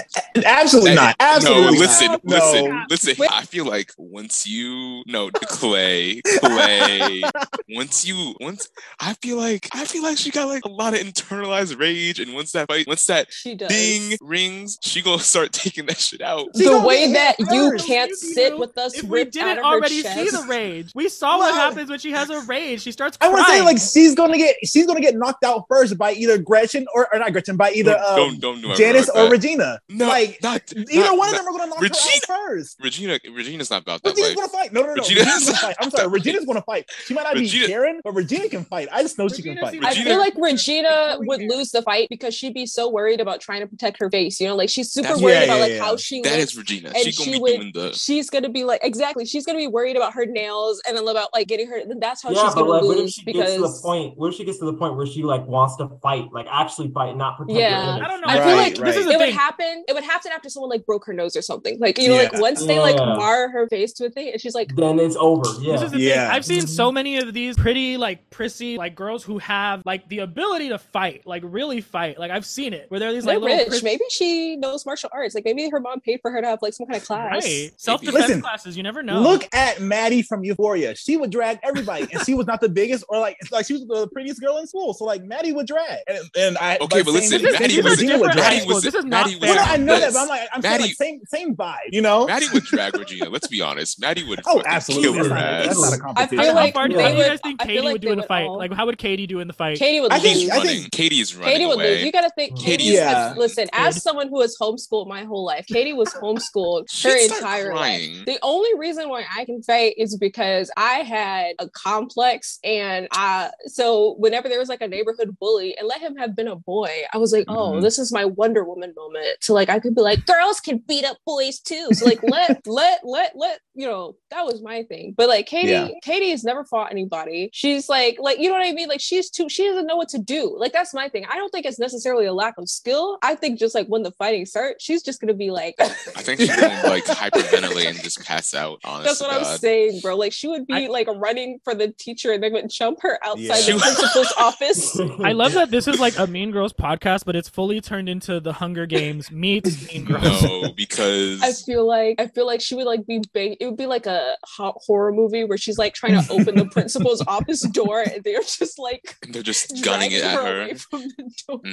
Absolutely not. Absolutely no, not. listen, No. listen, listen. Wait. I feel like once you no Clay, Clay, once you once I feel like I feel like she got like a lot of internalized rage, and once that fight, once that She does. ding rings, she gonna start taking that shit out. She the way that you can't sit know, with us if we didn't already chest. see the rage, we saw what Well, happens when she has a rage. She starts I want to say like she's gonna get she's gonna get knocked out first by either Gretchen or, or not Gretchen by either don't, um, don't don't do Janice or that. Regina. No, like not either not- one of not- them are gonna knock Regina- her out first. Regina, Regina's not about that Regina's life. gonna fight. No, no, no. Regina's Regina's gonna fight. I'm sorry. Regina's gonna fight. She might not Regina- be Karen, but Regina can fight. I just know she can fight. seems- I feel like Regina would lose the fight because she'd be so worried about trying to protect her face. You know, like she's super That's- worried Yeah, about yeah, like yeah. how she That looks. is Regina. and She gonna she be would- doing the. She's gonna be like exactly. She's gonna be worried about her nails and then about like getting her. That's how Yeah, she's gonna like, what if lose she gets to the point? What if she gets to the point where she like wants to fight, like actually fight, not protect Yeah. her? I don't know. I feel Right, like this is the it would happen. It would happen after someone like broke her nose or something. Like you know, like once they like Yeah. mar her face to a thing, and she's like, Then it's over. This Yeah. is the Yeah. thing. I've seen so mm-hmm. many of these pretty like prissy like girls who have like the ability to fight, like really fight. Like I've seen it where they're these they're like little rich. priss- Maybe she knows martial arts. Like maybe her mom paid for her to have like some kind of class. right self defense classes. You never know. Look at Maddy from Euphoria. Georgia. She would drag everybody, and she was not the biggest or like like she was the prettiest girl in school. So like Maddy would drag, and, and I Okay, like, but listen, This Maddy was- Regina would drag. Maddy was- This is Maddy not was- Well, no, fair. I know that, but I'm like, I'm saying Maddy- like same same vibe, you know? Maddy would drag Regina. Let's be honest. Maddy would oh, absolutely. kill That's her not, ass. that's not a I competition. feel How like far do they you would- guys think Cady like would do in a fight? all- Like, how would Cady do in the fight? Cady would I lose. think- I think- running. Cady's running Cady would away. lose. You got to think. Cady Yeah. has, listen, as someone who has homeschooled my whole life, Cady was homeschooled her entire life. The only reason why I can fight is because I had a complex, and I so whenever there was like a neighborhood bully, and let him have been a boy, I was like, oh, Mhm. this is my Wonder Woman moment. So like, I could be like, girls can beat up boys too. So like, let let let let you know that was my thing. But like, Cady, Yeah. Cady has never fought anybody. She's like, like you know what I mean? Like she's too. She doesn't know what to do. Like that's my thing. I don't think it's necessarily a lack of skill. I think just like when the fighting starts, she's just gonna be like. I think she's gonna like hyperventilate and just pass out. Honestly, That's what I'm saying, bro. Like she would be I- like running for the teacher, and they would jump her outside Yeah. the principal's office. I love that this is like a Mean Girls podcast, but it's fully turned into the Hunger Games meets Mean Girls. No, because I feel like I feel like she would like be big. It would be like a hot horror movie where she's like trying to open the principal's office door, and they're just like they're just gunning it at her. Which one-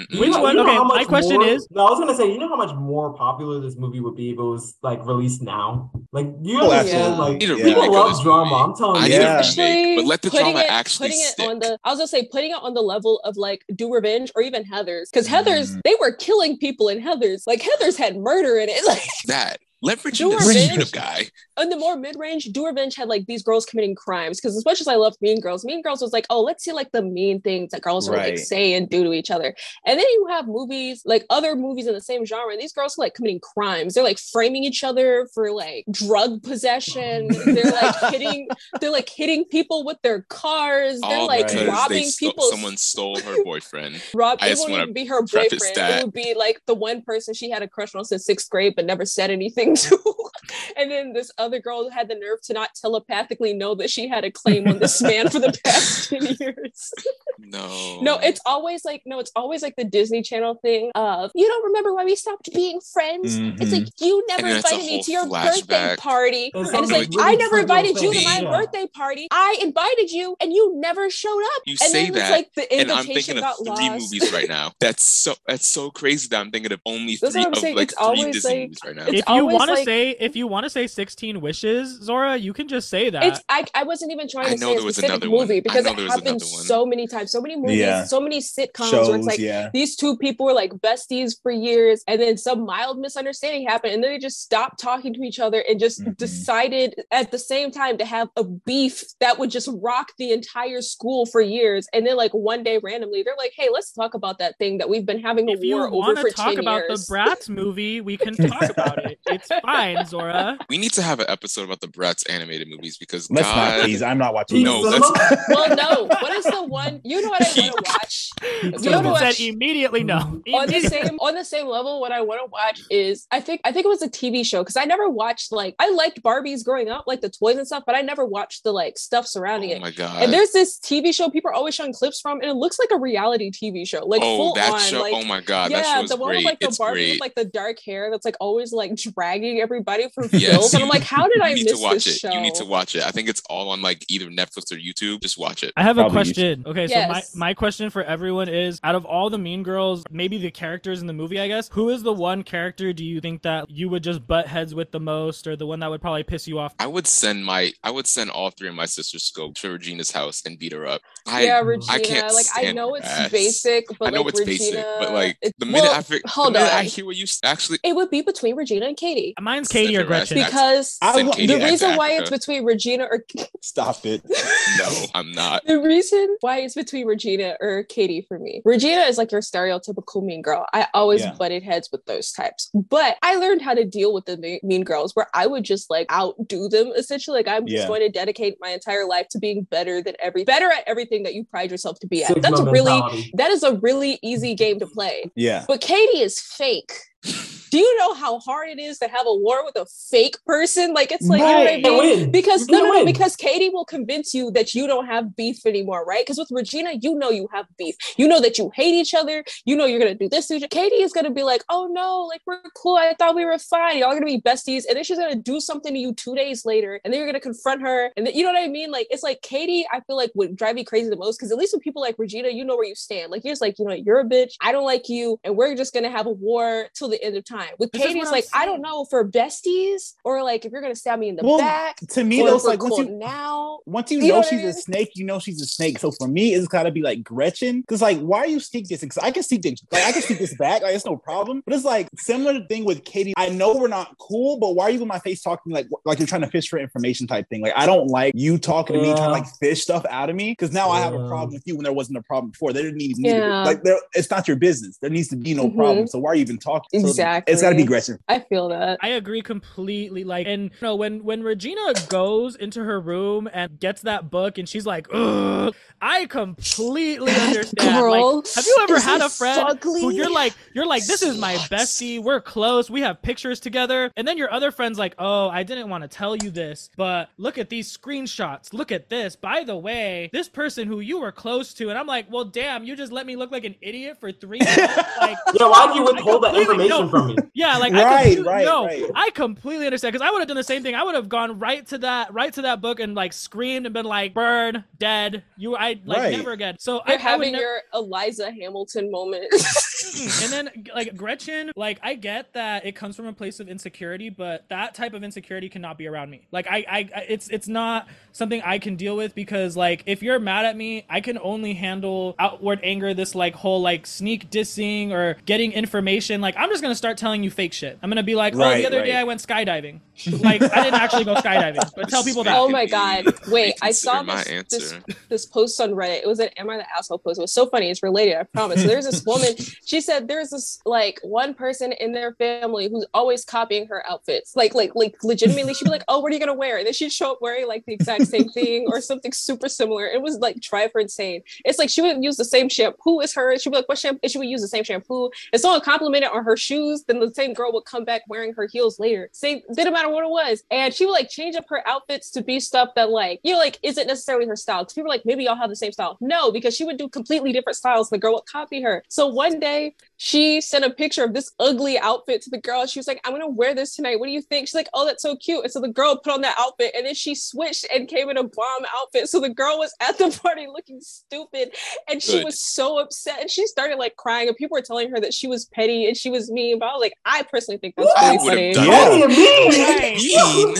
you know okay, my question more- is- No, I was gonna say, you know how much more popular this movie would be if it was like released now. Like you Oh, understand, absolutely. like I need a Yeah. people love drama. movie. I'm telling I you. need a Yeah. remake, but let the putting drama it, actually putting stick. it on the I was gonna say putting it on the level of like Do Revenge or even Heather's because Mm. Heather's they were killing people in Heather's like Heather's had murder in it like that. Let Regina Do shoot revenge. guy. in the more mid-range, Do Revenge had like these girls committing crimes. Because as much as I love Mean Girls, Mean Girls was like, oh, let's see like the mean things that girls are like Right. say and do to each other. And then you have movies like other movies in the same genre, and these girls are like committing crimes. They're like framing each other for like drug possession. They're like hitting, they're like hitting people with their cars. They're All like because they robbing sto- people. someone stole her boyfriend. Rob, I it just wouldn't wanna even be her boyfriend. that. It would be like the one person she had a crush on since sixth grade, but never said anything to. and then this other girl had the nerve to not telepathically know that she had a claim on this man for the past 10 years. No. no, it's always like, no, it's always like the Disney Channel thing of, you don't remember why we stopped being friends? It's like, you never Mm-hmm. then it's a invited me to your birthday party. It's And it's like, really I never invited you to my yeah. birthday party. I invited you and you never showed up. You and say then that, like the and I'm invitation thinking of three lost. movies right now. That's so that's so crazy that I'm thinking of only That's three of saying, like it's three always, Disney like- movies right now. if you always want to like- say if you want to say 16 wishes, Zora, you can just say that. It's I, I wasn't even trying I to know say a there was specific another one. movie I because it there was happened so many times, so many movies, Yeah. so many sitcoms Shows, where it's like yeah. these two people were like besties for years, and then some mild misunderstanding happened, and then they just stopped talking to each other and just Mhm. decided at the same time to have a beef that would just rock the entire school for years, and then like one day randomly they're like, "Hey, let's talk about that thing that we've been having a if you war over want for to talk ten about years." the Bratz movie, we can talk about it. It's fine, Zora. we need to have an episode about the Bratz animated movies because Let's God, not, please. I'm not watching. No, let's- well, no, what is the one? You know what I want to watch? You know Justin what? said immediately no. Hmm. on the same on the same level what i want to watch is i think i think it was a tv show because i never watched like i liked barbies growing up like the toys and stuff but i never watched the like stuff surrounding it. Oh it my god. and there's this tv show people are always showing clips from and it looks like a reality tv show like oh, full that on show. Oh like oh my god, yeah, show's the one great. with like the it's Barbie great. with like the dark hair that's like always like dragging everybody from Yes, films. And I'm like, how did you I need miss to watch this it. show? You need to watch it. I think it's all on like either Netflix or YouTube. Just watch it. I have a Probably question. Okay, so my, Yes. my question for everyone is out of all the mean girls, maybe the characters in the movie, I guess, who is the one character do you think that you would just butt heads with the most or the one that would probably piss you off? I would send my I would send all three of my sisters scope to Regina's house and beat her up. I yeah, Regina. I can't like I know it's ass. basic, but I know like it's Regina, basic, but like the minute well, I fig- the hold minute on. I hear what you actually it would be between Regina and Cady. Mine's Send Cady or her Gretchen. Because I Send wa- Cady the reason why it's between Regina or Stop it. no, I'm not. the reason why it's between Regina or Cady for me. Regina is like your stereotypical mean girl. I always Yeah. butted heads with those types. But I learned how to deal with the mean girls where I would just like outdo them essentially. Like I'm just going to dedicate my entire life to being better than every better at everything that you pride yourself to be at. Sigma That's a really mentality. that is a really easy game to play. Yeah. But Cady is fake. Do you know how hard it is to have a war with a fake person? Like it's like right. you know what I mean? Because no, no, no, because Cady will convince you that you don't have beef anymore, right? Because with Regina, you know you have beef. You know that you hate each other. You know you're gonna do this. Cady is gonna be like, oh no, like we're cool. I thought we were fine. Y'all gonna be besties, and then she's gonna do something to you two days later, and then you're gonna confront her, and then, you know what I mean? Like it's like Cady, I feel like would drive me crazy the most because at least with people like Regina, you know where you stand. Like you're just like, you know, you're a bitch. I don't like you, and we're just gonna have a war till the end of time. With Cady, it's like I don't know for besties or like if you're gonna stab me in the well, back. To me, those like once you now, once you, you know, know she's a snake, you know she's a snake. So for me, it's gotta be like Gretchen, because like why are you sneak this? Because I can sneak this, like I can sneak this back, like it's no problem. But it's like similar thing with Cady. I know we're not cool, but why are you in my face talking like like you're trying to fish for information type thing? Like I don't like you talking to me trying to like fish stuff out of me because now yeah. I have a problem with you when there wasn't a problem before. There didn't even yeah. like there. It's not your business. There needs to be no mm-hmm. problem. So why are you even talking? So exactly. It's got to be Gretchen. I feel that. I agree completely. Like, and you know, when when Regina goes into her room and gets that book, and she's like, Ugh, I completely understand. Girl, like, have you ever had a friend who you're like, you're like, this is my bestie. We're close. We have pictures together, and then your other friend's like, oh, I didn't want to tell you this, but look at these screenshots. Look at this. By the way, this person who you were close to, and I'm like, well, damn, you just let me look like an idiot for three months. Like, yeah, why do you withhold that information no, from me? Yeah, like right, I right, no, right. I completely understand because I would have done the same thing. I would have gone right to that, right to that book, and like screamed and been like, "Burn, dead." You, I like right. never again. So I you're I, having I your Eliza Hamilton moment. and then like Gretchen, like I get that it comes from a place of insecurity, but that type of insecurity cannot be around me. Like I, I, it's it's not something I can deal with because like if you're mad at me, I can only handle outward anger. This like whole like sneak dissing or getting information. Like I'm just gonna start telling you fake shit. I'm gonna be like, right, oh, the other right. day I went skydiving. Like I didn't actually go skydiving, but tell people that. Oh my god! Wait, I saw this, this, this post on Reddit. It was an "Am I the asshole?" post. It was so funny. It's related. I promise. So there's this woman. She said there's this like one person in their family who's always copying her outfits. Like like like legitimately, she'd be like, "Oh, what are you gonna wear?" And then she'd show up wearing like the exact same thing or something super similar. It was like drive her insane. It's like she would use the same shampoo as her. She'd be like, "What shampoo?" And she would use the same shampoo. If someone complimented on her shoes, then the same girl would come back wearing her heels later. Same didn't matter what it was, and she would like change up her outfits to be stuff that like you know like isn't necessarily her style. Because people are like maybe y'all have the same style. No, because she would do completely different styles. The girl would copy her. So one day she sent a picture of this ugly outfit to the girl. She was like, I'm gonna wear this tonight. What do you think? She's like, Oh, that's so cute. And so the girl put on that outfit and then she switched and came in a bomb outfit. So the girl was at the party looking stupid and she Good. was so upset and she started like crying and people were telling her that she was petty and she was mean. But I was like, I personally think that's really funny. Yeah. Mean. Mean.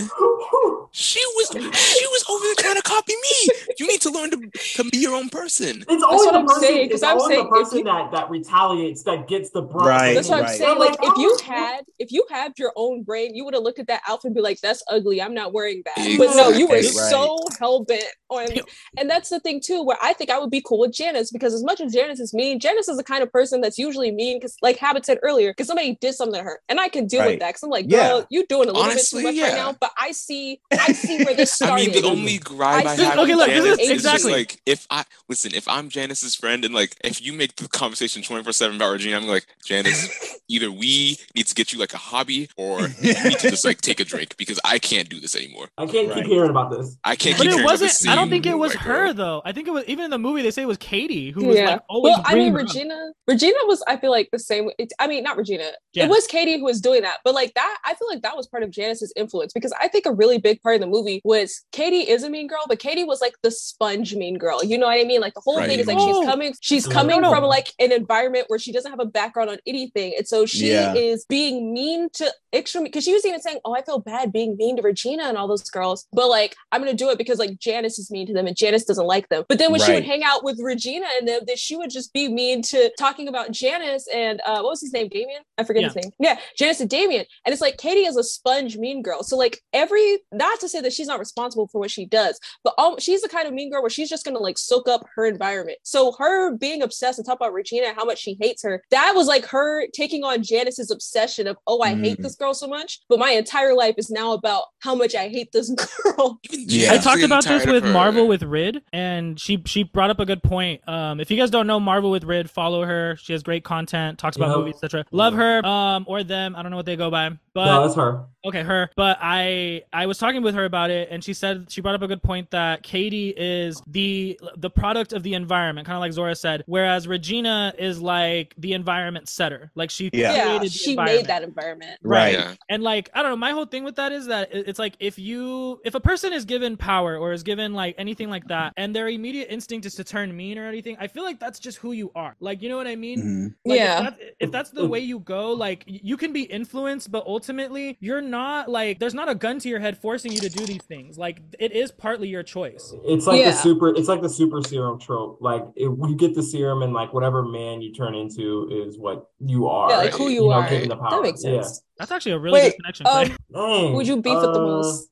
She was she was over there trying to copy me. You need to learn to, to be your own person. It's always the person, because I'm saying the person you, that that retaliates that gets the brunt. Right, that's what right. I'm saying. Like, like if you oh. had if you had your own brain, you would have looked at that outfit and be like, "That's ugly. I'm not wearing that." But no, you were right. so hell bent on. And that's the thing too, where I think I would be cool with Janice because as much as Janice is mean, Janice is the kind of person that's usually mean because, like Habit said earlier, because somebody did something to her, and I can deal right. with that because I'm like, girl, yeah. you're doing a little Honestly, bit too much yeah. right now. But I see, I see where this started. I mean, the only gripe I, I have okay, look, Janice is, exactly. just like if I listen, if I'm Janice's friend and like if you make the conversation 24 seven about Regina, I'm like Janice, either we need to get you like a hobby or you need to just like take a drink because I can't do this anymore. I can't right. keep hearing about this. I can't. But it wasn't. I don't think it was her though. I think it was even in the movie they say it was Cady who was yeah. like always. Well, I mean Regina. Regina was I feel like the same. It, I mean not Regina. It was Cady who was doing that, but like that I feel like that was part of Janice's influence because I think a really big part of the movie was Cady is a mean girl, but Cady was like the sponge mean girl. You know what I mean? Like the whole right. thing is like she's oh. coming, she's coming from like an environment where she doesn't have a background on anything, and so she yeah. is being mean to extra because she was even saying, "Oh, I feel bad being mean to Regina and all those girls," but like I'm gonna do it because like Janice is mean to them and Janice doesn't like them. But then when right. she would hang out with Regina and them, that she would just be mean to talking about Janice and uh, what was his name, Damian? I forget yeah. his name. Yeah, Janice and Damian, and it's like Cady is a sponge mean girl. So like every not to say that she's not responsible for what she does, but all, she's the kind of mean girl where she's just gonna like soak up her environment. So her being obsessed and talk about Regina how much she hates her, that was like her taking on Janice's obsession of, oh, I hate Mm. this girl so much, but my entire life is now about how much I hate this girl. Yeah. I talked about this with her. Marvel with Rid, and she she brought up a good point. Um, if you guys don't know Marvel with Rid, follow her. She has great content, talks about Yeah. movies, etc. Love her. Um, or them. I don't know what they go by, but no, that's her. Okay, her. But I I was talking with her about it, and she said she brought up a good point that Cady is the the product of the environment, kind of like Zora said, whereas Regina is like the environment setter. Like she Yeah. Yeah, the she environment. made that environment. Right. Yeah. And like I don't know, my whole thing with that is that it's like if you if a person is given power or is given like anything like that, and their immediate instinct is to turn mean or anything, I feel like that's just who you are. Like you know what I mean? Mhm. Like, Yeah. If that's, if that's the way you go, like you can be influenced, but ultimately you're not like there's not a gun to your head forcing you to do these things. Like it is partly your choice. It's like Yeah. the super. It's like the super serum trope. Like if you get the serum, and like whatever man you turn into is what you are. Yeah, like who you, know, are. given the power. That makes Yeah. sense. That's actually a really Wait, good connection. um, Clay. Dang. Who'd you beef with the uh, most?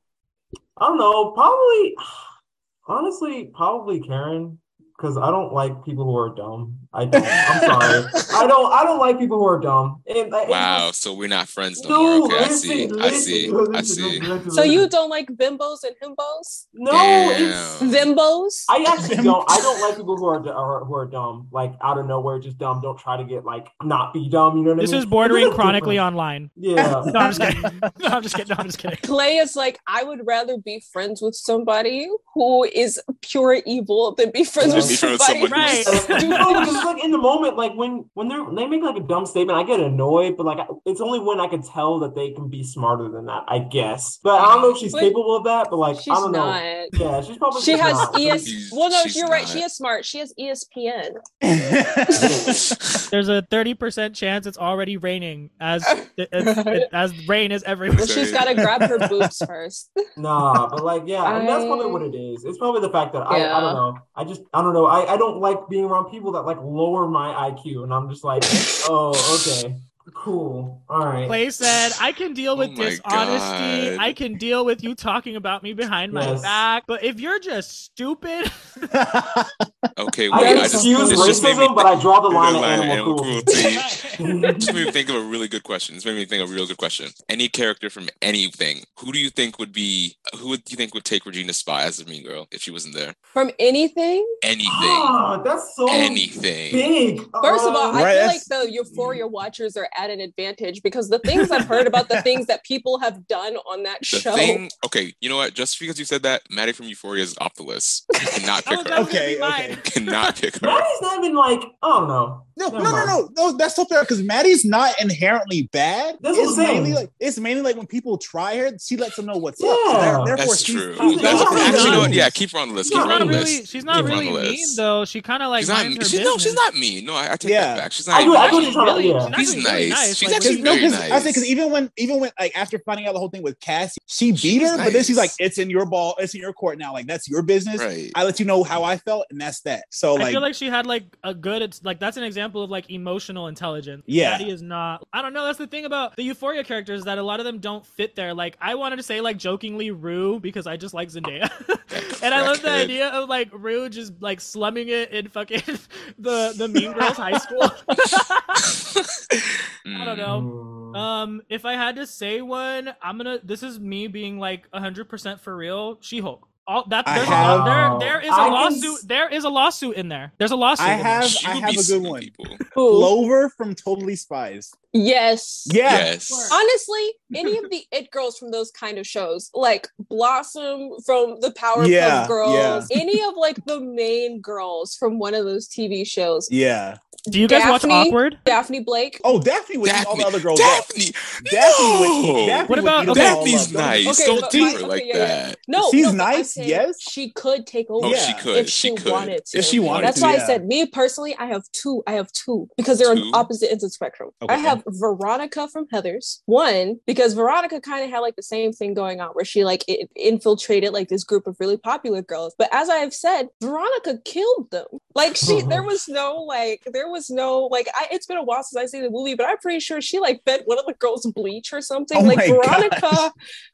I don't know. Probably, honestly, probably Karen. Because I don't like people who are dumb. I don't. I'm sorry. I don't. I don't like people who are dumb. And, and- Wow. So we're not friends no, No, more. Okay, I listen, see. I see. listen, I listen, see. So you don't like bimbos and himbos? No, it's Bimbos? I actually don't. I don't like people who are, are who are dumb, like out of nowhere, just dumb. Don't try to get like not be dumb. You know what This I mean? This is bordering chronically online. Yeah. No, I'm just kidding. No, I'm just kidding. No, I'm just kidding. Clay is like, I would rather be friends with somebody who is pure evil than be friends Yeah. with Be friends with somebody someone who's who's- no, stupid. because it's like in the moment, like when when they're they make like a dumb statement, I get annoyed. But like it's only when I can tell that they can be smarter than that, I guess. But I don't know if she's But capable of that. But like She's I don't know. Yeah, she's probably She has not. ES. Well, no, she's you're right. not. She is smart. She has ESPN. There's a 30% chance it's already raining as it, it- as rain is everywhere. Well, she's got to grab her boobs first. Nah, but like, yeah, I mean, that's probably what it is. It's probably the fact that I, I don't know. I just, I don't know. I, I don't like being around people that like lower my IQ, and I'm just like, oh, okay, cool, all right. Clay said, I can deal with Oh dishonesty. God. I can deal with you talking about me behind my back. But if you're just stupid, Okay, I wait. can I just, excuse this just made me racism, but I draw the think- line at line animal cruelty. This made me think of a really good question. This made me think of a real good question. Any character from anything, who do you think would be? Who would you think would take Regina's spot as a mean girl if she wasn't there? From anything? Anything, Ah, that's so anything. big. First of all, Uh, I Right, feel like that's- the Euphoria watchers are at an advantage because the things I've heard about the things that people have done on that The show. thing, okay, you know what? Just because you said that, Maddy from Euphoria is off the list. You cannot oh, pick that her. Okay, okay. Cannot pick her. Maddy's not even like, I don't know. No, no, no, no, no. That's so fair because Maddy's not inherently bad. That's what it's I'm saying. mainly like it's mainly like when people try her, she lets them know what's up. So Yeah. there- therefore, That's she's true. That's, not actually, you know what? Yeah, keep her on the list. She's Keep her on not the really. list. She's not Keep really mean though. She kind of like she's not. her She's, no, she's not mean. No, I, I take Yeah. that back. She's not. I do- I mean. just trying really, yeah. she's She's actually really nice. nice. She's Like, actually no, very because I nice. think because even when even when like after finding out the whole thing with Cassie, she beat She was her, but then she's like, "It's in your ball, it's in your court now. Like that's your business. Right. I let you know how I felt, and that's that." So I feel like she had like a good. It's like that's an example of like emotional intelligence. Yeah. Maddy is not. I don't know. That's the thing about the Euphoria characters that a lot of them don't fit there. Like I wanted to say like jokingly Rue because I just like Zendaya, and I love the idea of like Rue just like slumming it in fucking the the Mean Girls high school. I don't know. Mm. Um, if I had to say one, I'm gonna. This is me being like 100% for real. She Hulk. All that I there's have- a, there there is a I lawsuit. s- there is a lawsuit in there. There's a lawsuit. I have I have a good one. people. Clover from Totally Spies. Yes. Yeah, Yes. Honestly, any of the it girls from those kind of shows, like Blossom from the Powerpuff Yeah, Girls, any of like the main girls from one of those TV shows, yeah. Do you guys Daphne? watch Awkward? Daphne Blake. Oh, Daphne would eat all the other girls. up. Daphne. Daphne would No. eat. Daphne What about- eat okay. Daphne's. Don't- nice. Okay, Don't but treat my- her okay, like yeah, yeah. that. No, She's no, nice, yes. She could take over. Oh, she could. if she she, could. wanted to. If she wanted That's to, why I said me personally, I have two. I have two because they're Two? on opposite ends of the spectrum. I have Veronica from Heather's. One because Veronica kind of had like the same thing going on where she like i- infiltrated like this group of really popular girls. But as I have said, Veronica killed them. Like she, there was no like, there was no like. I, it's been a while since I seen the movie, but I'm pretty sure she like fed one of the girls bleach or something. Oh like Veronica gosh.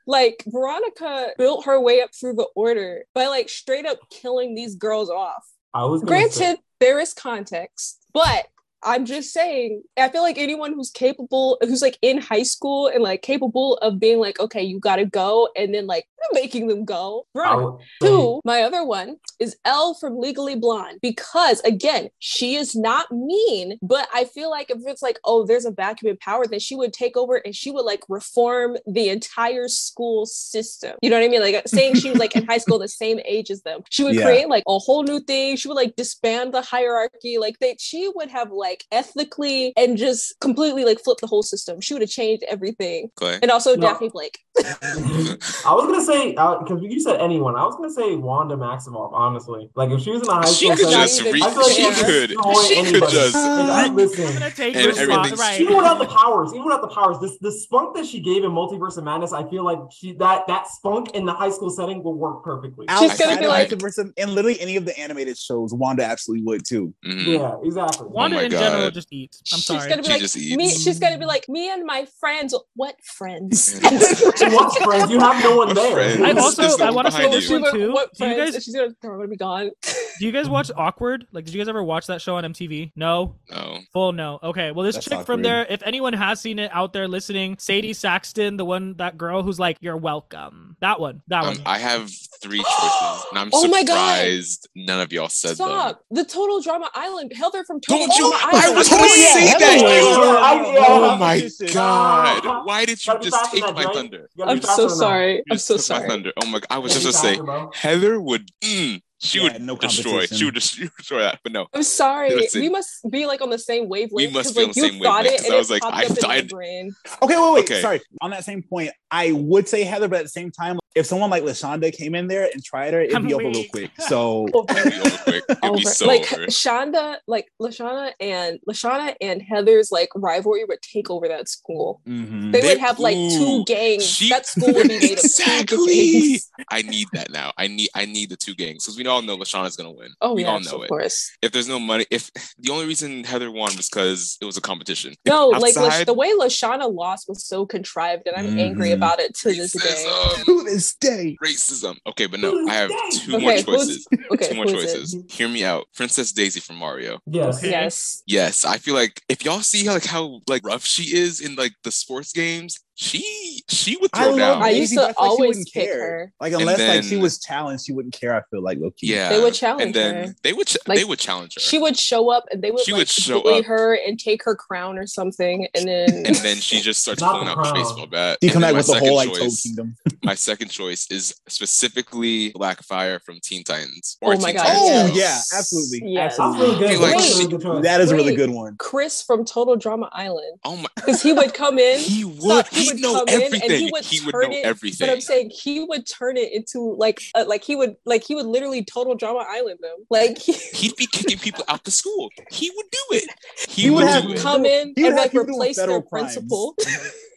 like Veronica built her way up through the order by like straight up killing these girls off. I was Granted, say- there is context, but I'm just saying, I feel like anyone who's capable, who's like in high school and like capable of being like, okay, you gotta go, and then like making them go. I Right. would say- Two, my other one is Elle from Legally Blonde because again, she is not mean, but I feel like if it's like, oh, there's a vacuum in power, then she would take over and she would like reform the entire school system. You know what I mean? Like uh, saying she was like in high school the same age as them. She would Yeah. create like a whole new thing. She would like disband the hierarchy. Like that, she would have like ethically and just completely like flip the whole system. She would have changed everything. Clay. And also No. Daphne Blake. I was gonna say because you said anyone. I was gonna say Wanda Maximoff. Honestly, like if she was in a high She school could not just setting, re- I feel like she she could destroy she could just Like, I- I'm listen, gonna take And your spot, everything's- right? even without the powers, even without the powers, this the spunk that she gave in Multiverse of Madness, I feel like she that that spunk in the high school setting will work perfectly. She's gonna be like- Multiverse, and literally any of the animated shows, Wanda absolutely would too. Mhm. Yeah, exactly. Wanda my in general just eats. I'm she's sorry. gonna be She like just me. She's gonna be like me and my friends. What friends? She wants friends. You have no one there. friends? I also- no I wanna say this you. one too. What Do you guys- she's gonna, I'm gonna be gone. Do you guys watch Awkward? Like, did you guys ever watch that show on MTV? No. No. Full no. Okay. Well, this That's chick from there, if anyone has seen it out there listening, Sadie Saxton, the one, that girl who's like, you're welcome. That one. That Um, one. I have three choices, and I'm Oh my God. surprised none of y'all said them. Stop. The Total Drama Island. Heather from Total Don't you? Drama I was gonna Oh, yeah, say Heather that. was- you- Yeah, I- yeah. Oh my god! Why did you just take my thunder? You gotta be I'm so sorry. I'm so sorry. thunder. Oh my! God! I was just gonna say faster, bro. Heather would. Mm, she Yeah, would no destroy. She would just destroy that. But no, I'm sorry. We must be like on the same wavelength. We must be on like, the you same thought wavelength, it 'cause I it was like, popped I up in my died- brain. Okay, wait, wait. Okay. Sorry. On that same point, I would say Heather, but at the same time, if someone like LeShawna came in there and tried her, it'd I'm be over real quick. So over quick. It'd be Over. so like over. Shonda, like LeShawna and LeShawna and Heather's like rivalry would take over that school. mhm. They, They- would have like two ooh, gangs. she- that school would be made of two Exactly. gangs. I need that now. I need. I need the two gangs because we all know LeShawna's gonna win. Oh we all yes, know of it. course. If there's no money, if the only reason Heather won was because it was a competition. No, like Lash- the way LeShawna lost was so contrived, and I'm angry Mhm. about it to this day. Racism. To this day. Racism. Okay, but no, I have two Okay, more choices. Okay, two more who is it? choices. Hear me out. Princess Daisy from Mario. Yes. Okay. Yes. Yes, I feel like if y'all see like how like rough she is in like the sports games, she she would I throw love down. I used to like she always wouldn't pick care. her. Like unless like she was challenged, she wouldn't care. I feel like Loki. yeah, They would challenge her. and then her. they would ch- Like, they would challenge her. She would show up and they would She like would show bully up. her and take her crown or something, and then and then she just starts pulling out the baseball bat. You And come back with the second whole like Toad choice- Kingdom. My second choice is specifically Blackfire from Teen Titans. Oh my Teen God, Titans Oh yes. Yeah, absolutely. Yes. That's Absolutely. really good. Like, That's a she- really good. That is a really good one. Chris from Total Drama Island, Oh my! because he would come in. He would. Stop, he He'd know come in and everything. he would He would turn know it- everything. But I'm saying he would turn it into like uh, like he would like he would literally Total Drama Island them. Like he, He'd be kicking people out the school. He would do it. He, He would would, have do it. come in He and like replace their crimes. principal.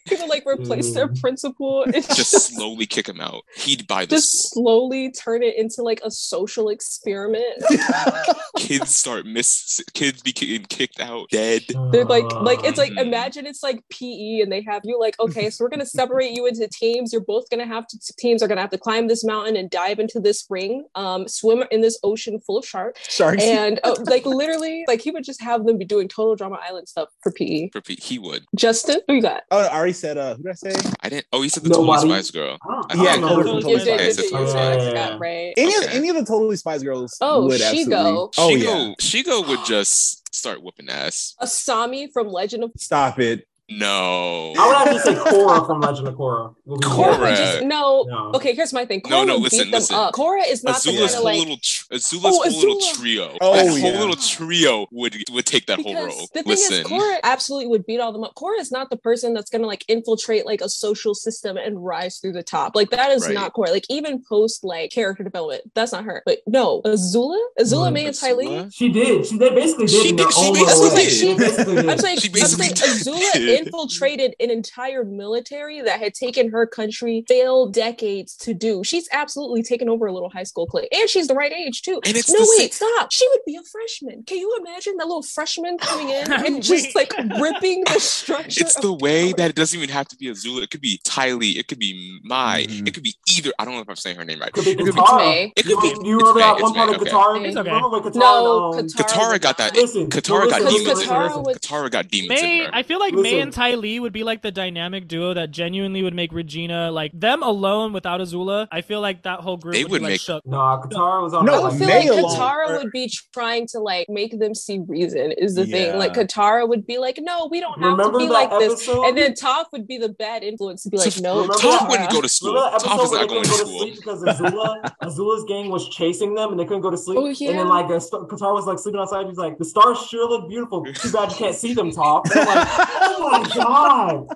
he would like replace their Mm. principal and just just slowly kick him out. He'd buy the just school. slowly turn it into like a social experiment. Kids start miss. Kids be getting kicked out, dead. They're like, like it's like Mm. imagine it's like PE, and they have you like, okay, so we're gonna separate you into teams. You're both gonna have to teams are gonna have to climb this mountain and dive into this ring, um, swim in this ocean full of sharks, Sharks. and uh, like literally, like he would just have them be doing total drama island stuff for PE. For PE, he would. Justin, who you got? oh, I already said. Uh, who did I say? I didn't. Oh, he said the Nobody. Totally Spies Girl. I don't- I I Yeah, don't know. Chloe it Totally Spies. you did, Yeah, did, yeah, yeah. right. Any Okay. of any of the Totally Spies Girls Oh, would Shego. absolutely. Oh yeah. Shego, Shego would just start whooping ass. Asami from Legend of Stop it. No. I would actually say Korra from Legend of Korra. will be Korra Korra. just no. No. Okay, here's my thing. Korra No, no, listen, beat them listen. up. Korra is not the Azula's kind whole of like little tr- Azula's Oh, whole little trio. Oh, that whole little trio would would take that whole role. the thing Listen, is, Korra absolutely would beat all them up. Korra is not the person that's gonna like infiltrate like a social system and rise through the top. Like that is Right. not Korra. Like even post like character development, that's not her. But no, Azula, Azula Mm, Mai and Ty Lee. She did. She they basically did She did- their she own basically little way. did. She basically I'm saying, She I'm saying Azula did. infiltrated an entire military that had taken her country failed decades to do. She's absolutely taken over a little high school clique, and she's the right age too. And it's no, the wait, stop. She would be a freshman. Can you imagine that little freshman coming in and just like ripping the structure? It's the way power? that it doesn't even have to be Azula. It could be Tylee. It could be Mai. Mhm. It could be either. I don't know if I'm saying her name right. Could It could be Katara. It You, could be. you it's remember that one part of okay. Katara? It's okay. Remember when Katara? No, um, Katara Katara got not. that. Listen, Katara no, got listen, demons listen, in her. listen. Katara got demons in May, her. I feel like Mai Listen. And Ty Lee would be like the dynamic duo that genuinely would make Regina like them alone without Azula. I feel like that whole group They would, would be, like, make- shook. Nah, Katara was on. No, I would feel like alone- Katara or- would be trying to like make them see reason is the thing. Like Katara would be like, no, we don't have Remember to be that like this. And then Toph would be the bad influence to be like, So- no, Remember Toph wouldn't go to Remember school. that Toph is not going to school. sleep because Azula, Azula's gang was chasing them and they couldn't go to sleep. Oh, yeah. And then like a st- Katara was like sleeping outside. He's like, the stars sure look beautiful. Too bad you can't see them, Toph. Like, oh my god.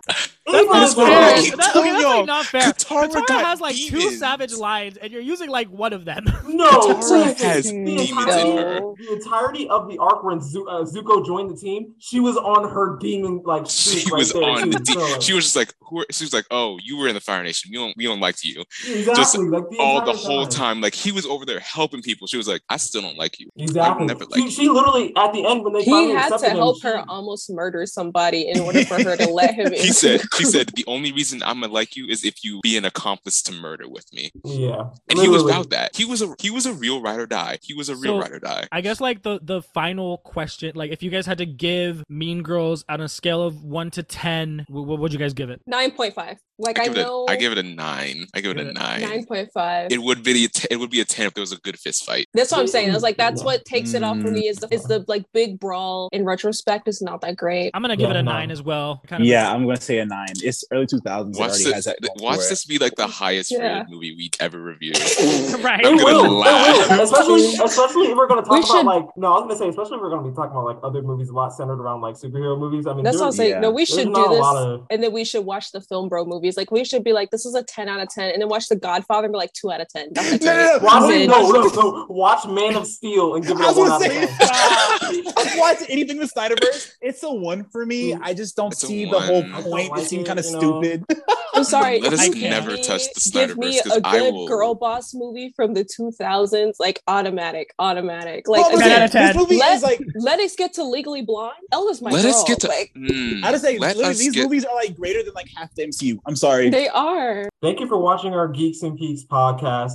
That's Even not fair. fair. Keep That- okay, that's like not fair. Katara Katara got has like two savage lines, and you're using like one of them. No, Katara has the demons in entirety, her. the entirety of the arc when Zu- uh, Zuko joined the team, she was on her demon like She right was there, on the too. team. So, like, She was just like, who? Are, she was like, oh, you were in the Fire Nation. We don't, we don't like you. exactly like the All the entire whole time, like he was over there helping people. She was like, I still don't like you. Exactly. never she, liked she literally at the end when they he finally had to help him, her she- almost murder somebody in order for her to let him in. He said, she said, the only reason I'm gonna like you is if you be an accomplice to murder with me. Yeah, And he was literally. about that. He was a he was a real ride or die. He was a real So- ride or die. I guess like the the final question, like if you guys had to give Mean Girls on a scale of one to ten, what would you guys give it? 9.5. Like I I, give, it know a, I give it a nine. I give it a nine. 9.5. It would be a t- it would be a ten if there was a good fist fight. That's what I'm saying. I was like, that's what takes it off for me. Is the, is the mm. like big brawl in retrospect is not that great. I'm gonna give Yeah, it a no. nine as well. Kind of Yeah, I'm gonna say a nine. It's early 2000s. Watch this. has that. watch this be like the highest Yeah. rated movie we ever reviewed. right. It I'm gonna will, laugh. it will. Especially, especially if we're gonna talk We about should- like no, I was gonna say, especially if we're gonna be talking about like other movies a lot centered around like superhero movies. I mean, That's what I'm saying. yeah. No, we should do this. of- and then we should watch the film bro movies. Like we should be like, this is a 10 out of 10. And then watch The Godfather and be like, 2 out of 10. That's No, no, no. Watch, no, no, no. Watch Man of Steel and give it I a was one out of say, ten. stop. watch anything with Snyderverse. It's a one for me. I just don't It's see the whole one. I point. Like it seemed it, kind of you know. stupid. I'm sorry. Let us if never me- touch the Give me Snyderverse, 'cause a I good will- girl boss movie from the 2000s, like automatic, automatic. Like Well, Ten again, out of ten. This movie Let- is like. let us get to Legally Blonde. Ella's my Let girl. us get to. like Mm, I just say, let literally, us these get- movies are like greater than like half the MCU. I'm sorry. they are. Thank you for watching our Geeks and Geeks podcast.